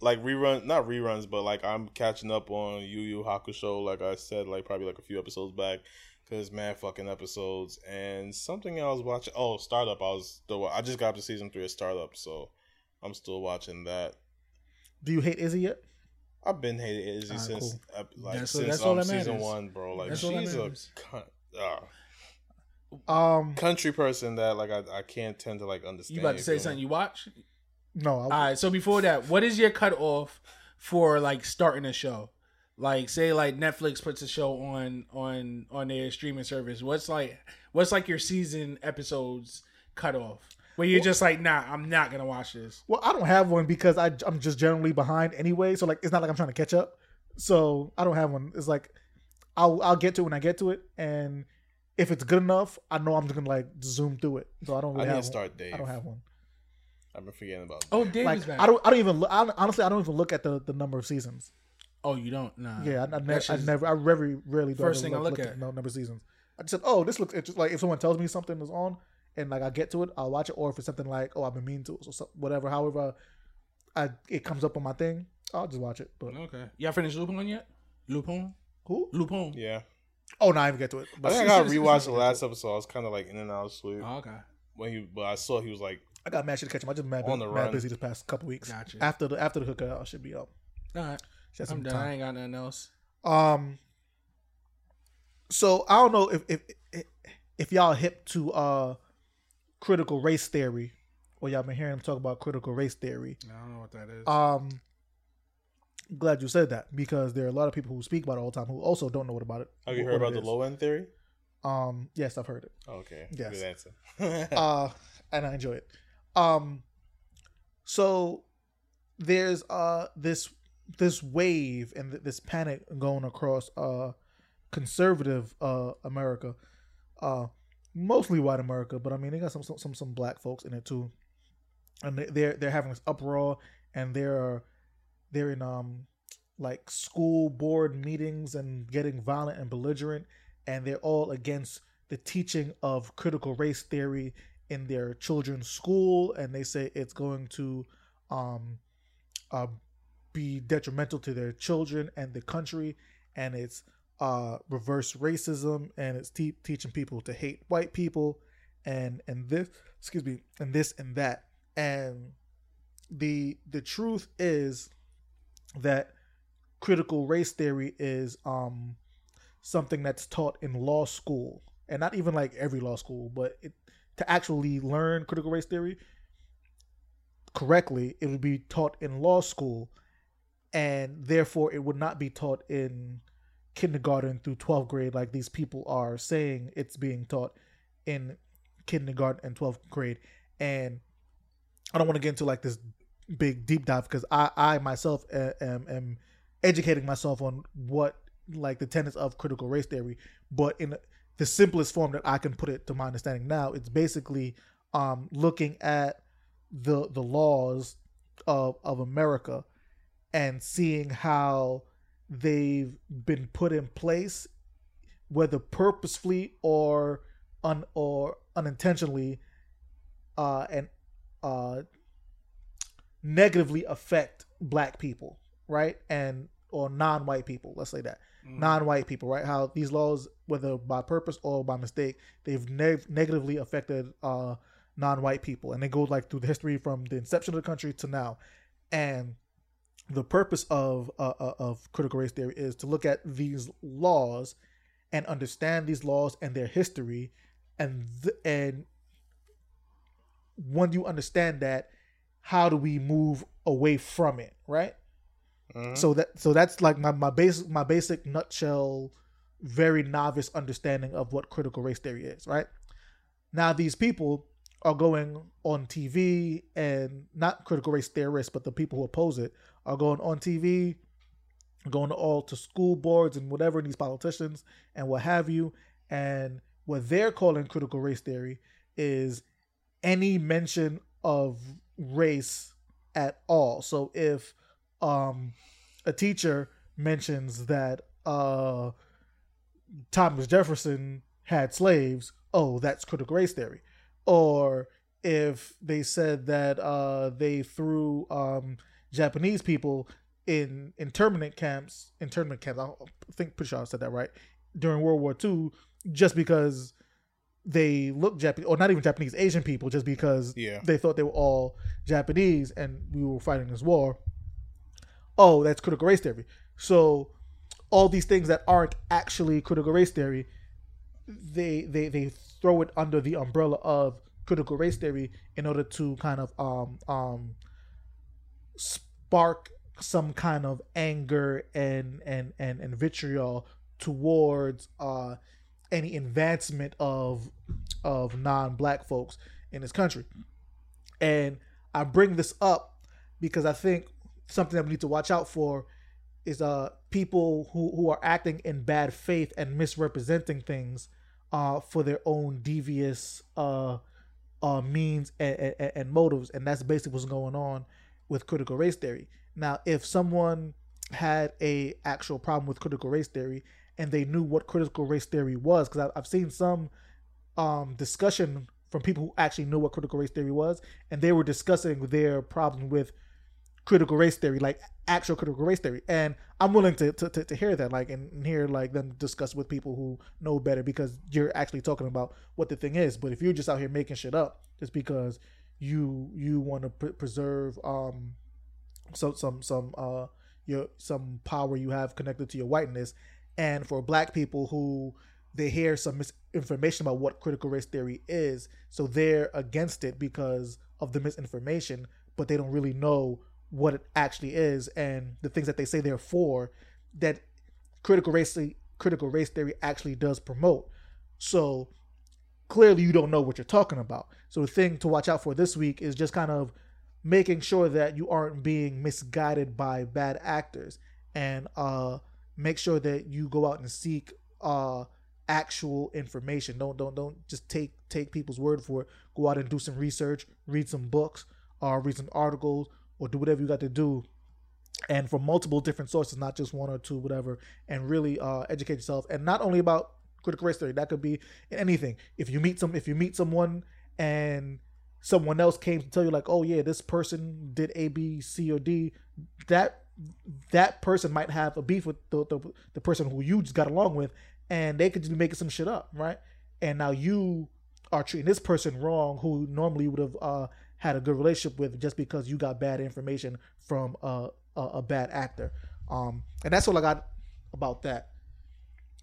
like rerun not reruns, but like I'm catching up on Yu Yu Hakusho, like I said, like probably like a few episodes back. Cause man, fucking episodes and something I was watching. Oh, Startup! I was still. I just got up to season three of Startup, so I'm still watching that. Do you hate Izzy yet? I've been hating Izzy since cool. uh, like That's- since all um, season one, bro. Like That's she's a cunt, uh, Um, country person that like I, I can't tend to like understand. You about to say something you watch? No, I, All right. So before that, what is your cutoff for like starting a show? Like, say, like Netflix puts a show on on on their streaming service. What's like, what's like your season episodes cutoff? Where you're just like, nah, I'm not gonna watch this. well, I don't have one because I I'm just generally behind anyway. So like, it's not like I'm trying to catch up. So I don't have one. It's like I'll I'll get to it when I get to it, and if it's good enough, I know I'm just gonna like zoom through it. So I don't I really need to start one. Dave. I don't have one. I've been forgetting about. Oh, Dave. Dave is Like back. I don't I don't even look, I, honestly I don't even look at the the number of seasons. oh, you don't? Nah. Yeah, I, I, never, That's I just- never, I very rarely do First I thing I look at. no number of seasons. I just said, oh, this looks interesting. Like if someone tells me something is on, and like I get to it, I'll watch it. Or if it's something like, oh, I've been mean to it, or so, whatever. However, I it comes up on my thing, I'll just watch it. But Okay. Y'all finished Lupin yet? Lupin? who? Lupin. Yeah, Oh, no, I didn't get to it. I But think I got rewatched the last episode. I was kind of like in and out of sleep Oh, okay. when he, but I saw he was like, I got mad shit to catch him. I just mad, On the mad run. busy this past couple weeks. Gotcha. After the after the hooker, I should be up. All right. She has I'm some done. time. I ain't got nothing else. Um. So I don't know if if if, if y'all hip to uh critical race theory, or y'all been hearing him talk about critical race theory. I don't know what that is. Um, glad you said that because there are a lot of people who speak about it all the time who also don't know what about it. "Have you what heard it about the is. low end theory?" Um, yes, I've heard it. Okay, Yes. good answer. uh, and I enjoy it. Um, so there's uh this this wave and th- this panic going across uh conservative uh America, uh mostly white America, but I mean they got some some some, some black folks in it too, and they- they're they're having this uproar and they're they're in um like school board meetings and getting violent and belligerent. And they're all against the teaching of critical race theory in their children's school and they say it's going to um uh, be detrimental to their children and the country and it's uh reverse racism and it's te- teaching people to hate white people and and this excuse me and this and that. And the the truth is that critical race theory is um something that's taught in law school and not even like every law school but it, to actually learn critical race theory correctly it would be taught in law school and therefore it would not be taught in kindergarten through 12th grade like these people are saying it's being taught in kindergarten and 12th grade. And i don't want to get into like this big deep dive because i i myself am, am educating myself on what like the tenets of critical race theory. But in the simplest form that i can put it to my understanding now it's basically um looking at the the laws of of america and seeing how they've been put in place whether purposefully or un or unintentionally uh and uh negatively affect black people right and or non-white people let's say that Mm. non-white people right? How these laws whether by purpose or by mistake they've neg- negatively affected uh non-white people. And they go like through the history from the inception of the country to now. And the purpose of uh, uh, of critical race theory is to look at these laws and understand these laws and their history. And th- and when you understand that how do we move away from it right Mhm. so that so that's like my, my basic my basic nutshell very novice understanding of what critical race theory is right? Now these people are going on tv and not critical race theorists but the people who oppose it are going on tv going all to school boards and whatever and these politicians and what have you. And what they're calling critical race theory is any mention of race at all. So if um a teacher mentions that uh Thomas Jefferson had slaves, oh, that's critical race theory. Or if they said that uh, they threw um, Japanese people in internment camps, internment camps. I think pretty sure I said that right during World War II, just because they looked Japanese, or not even Japanese, Asian people, just because Yeah. they thought they were all Japanese and we were fighting this war. Oh, that's critical race theory. So all these things that aren't actually critical race theory, they they they throw it under the umbrella of critical race theory in order to kind of um um spark some kind of anger and and and, and vitriol towards uh any advancement of of non-black folks in this country and i bring this up because i think something that we need to watch out for is uh people who who are acting in bad faith and misrepresenting things uh for their own devious uh uh means and, and, and motives. And that's basically what's going on with critical race theory. Now if someone had a actual problem with critical race theory and they knew what critical race theory was because I've seen some um discussion from people who actually knew what critical race theory was and they were discussing their problem with critical race theory, like actual critical race theory. And I'm willing to to, to, to hear that, like, and hear like them discuss with people who know better because you're actually talking about what the thing is. But if you're just out here making shit up just because you you want to pre- preserve um some some some uh your some power you have connected to your whiteness, and for black people who they hear some misinformation about what critical race theory is, so they're against it because of the misinformation, but they don't really know what it actually is and the things that they say they're for that critical race critical race theory actually does promote. So clearly you don't know what you're talking about. So the thing to watch out for this week is just kind of making sure that you aren't being misguided by bad actors and uh make sure that you go out and seek uh actual information. Don't don't don't just take take people's word for it. Go out and do some research, read some books, or read some articles, or do whatever you got to do and from multiple different sources, not just one or two, whatever, and really uh, educate yourself. And not only about critical race theory, that could be anything. If you meet some, if you meet someone and someone else came to tell you like, oh yeah, this person did A, B, C, or D, that that person might have a beef with the the, the person who you just got along with, and they could just be making some shit up, right? And now you are treating this person wrong, who normally would have uh, had a good relationship with, just because you got bad information from a a, a bad actor. Um, and that's all I got about that.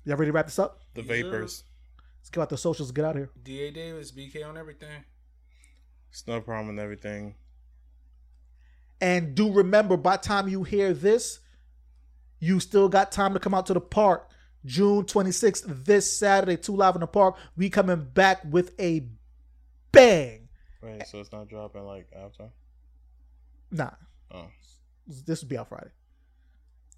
Y'all ready to wrap this up? The vapors. Let's get out the socials. Get out of here. Da Davis, BK on everything. It's no problem and everything. And do remember, by the time you hear this, you still got time to come out to the park. June 26th, this Saturday, two live in the park. We coming back with a bang. Right, so it's not dropping like after. Nah, Oh, this will be out Friday.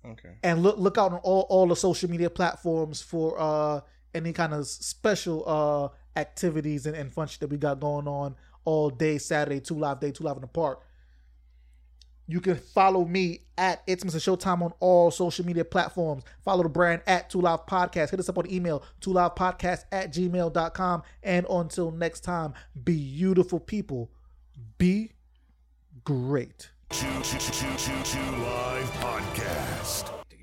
okay. And look look out on all, all the social media platforms for uh any kind of special uh activities and, and fun shit that we got going on all day Saturday, two live day, two live in the park. You can follow me at It's Mr. Showtime on all social media platforms. Follow the brand at Two Live Podcast. Hit us up on email, two live podcast at gmail.com. And until next time, beautiful people, be great. Two, two, two, two, two Live Podcast.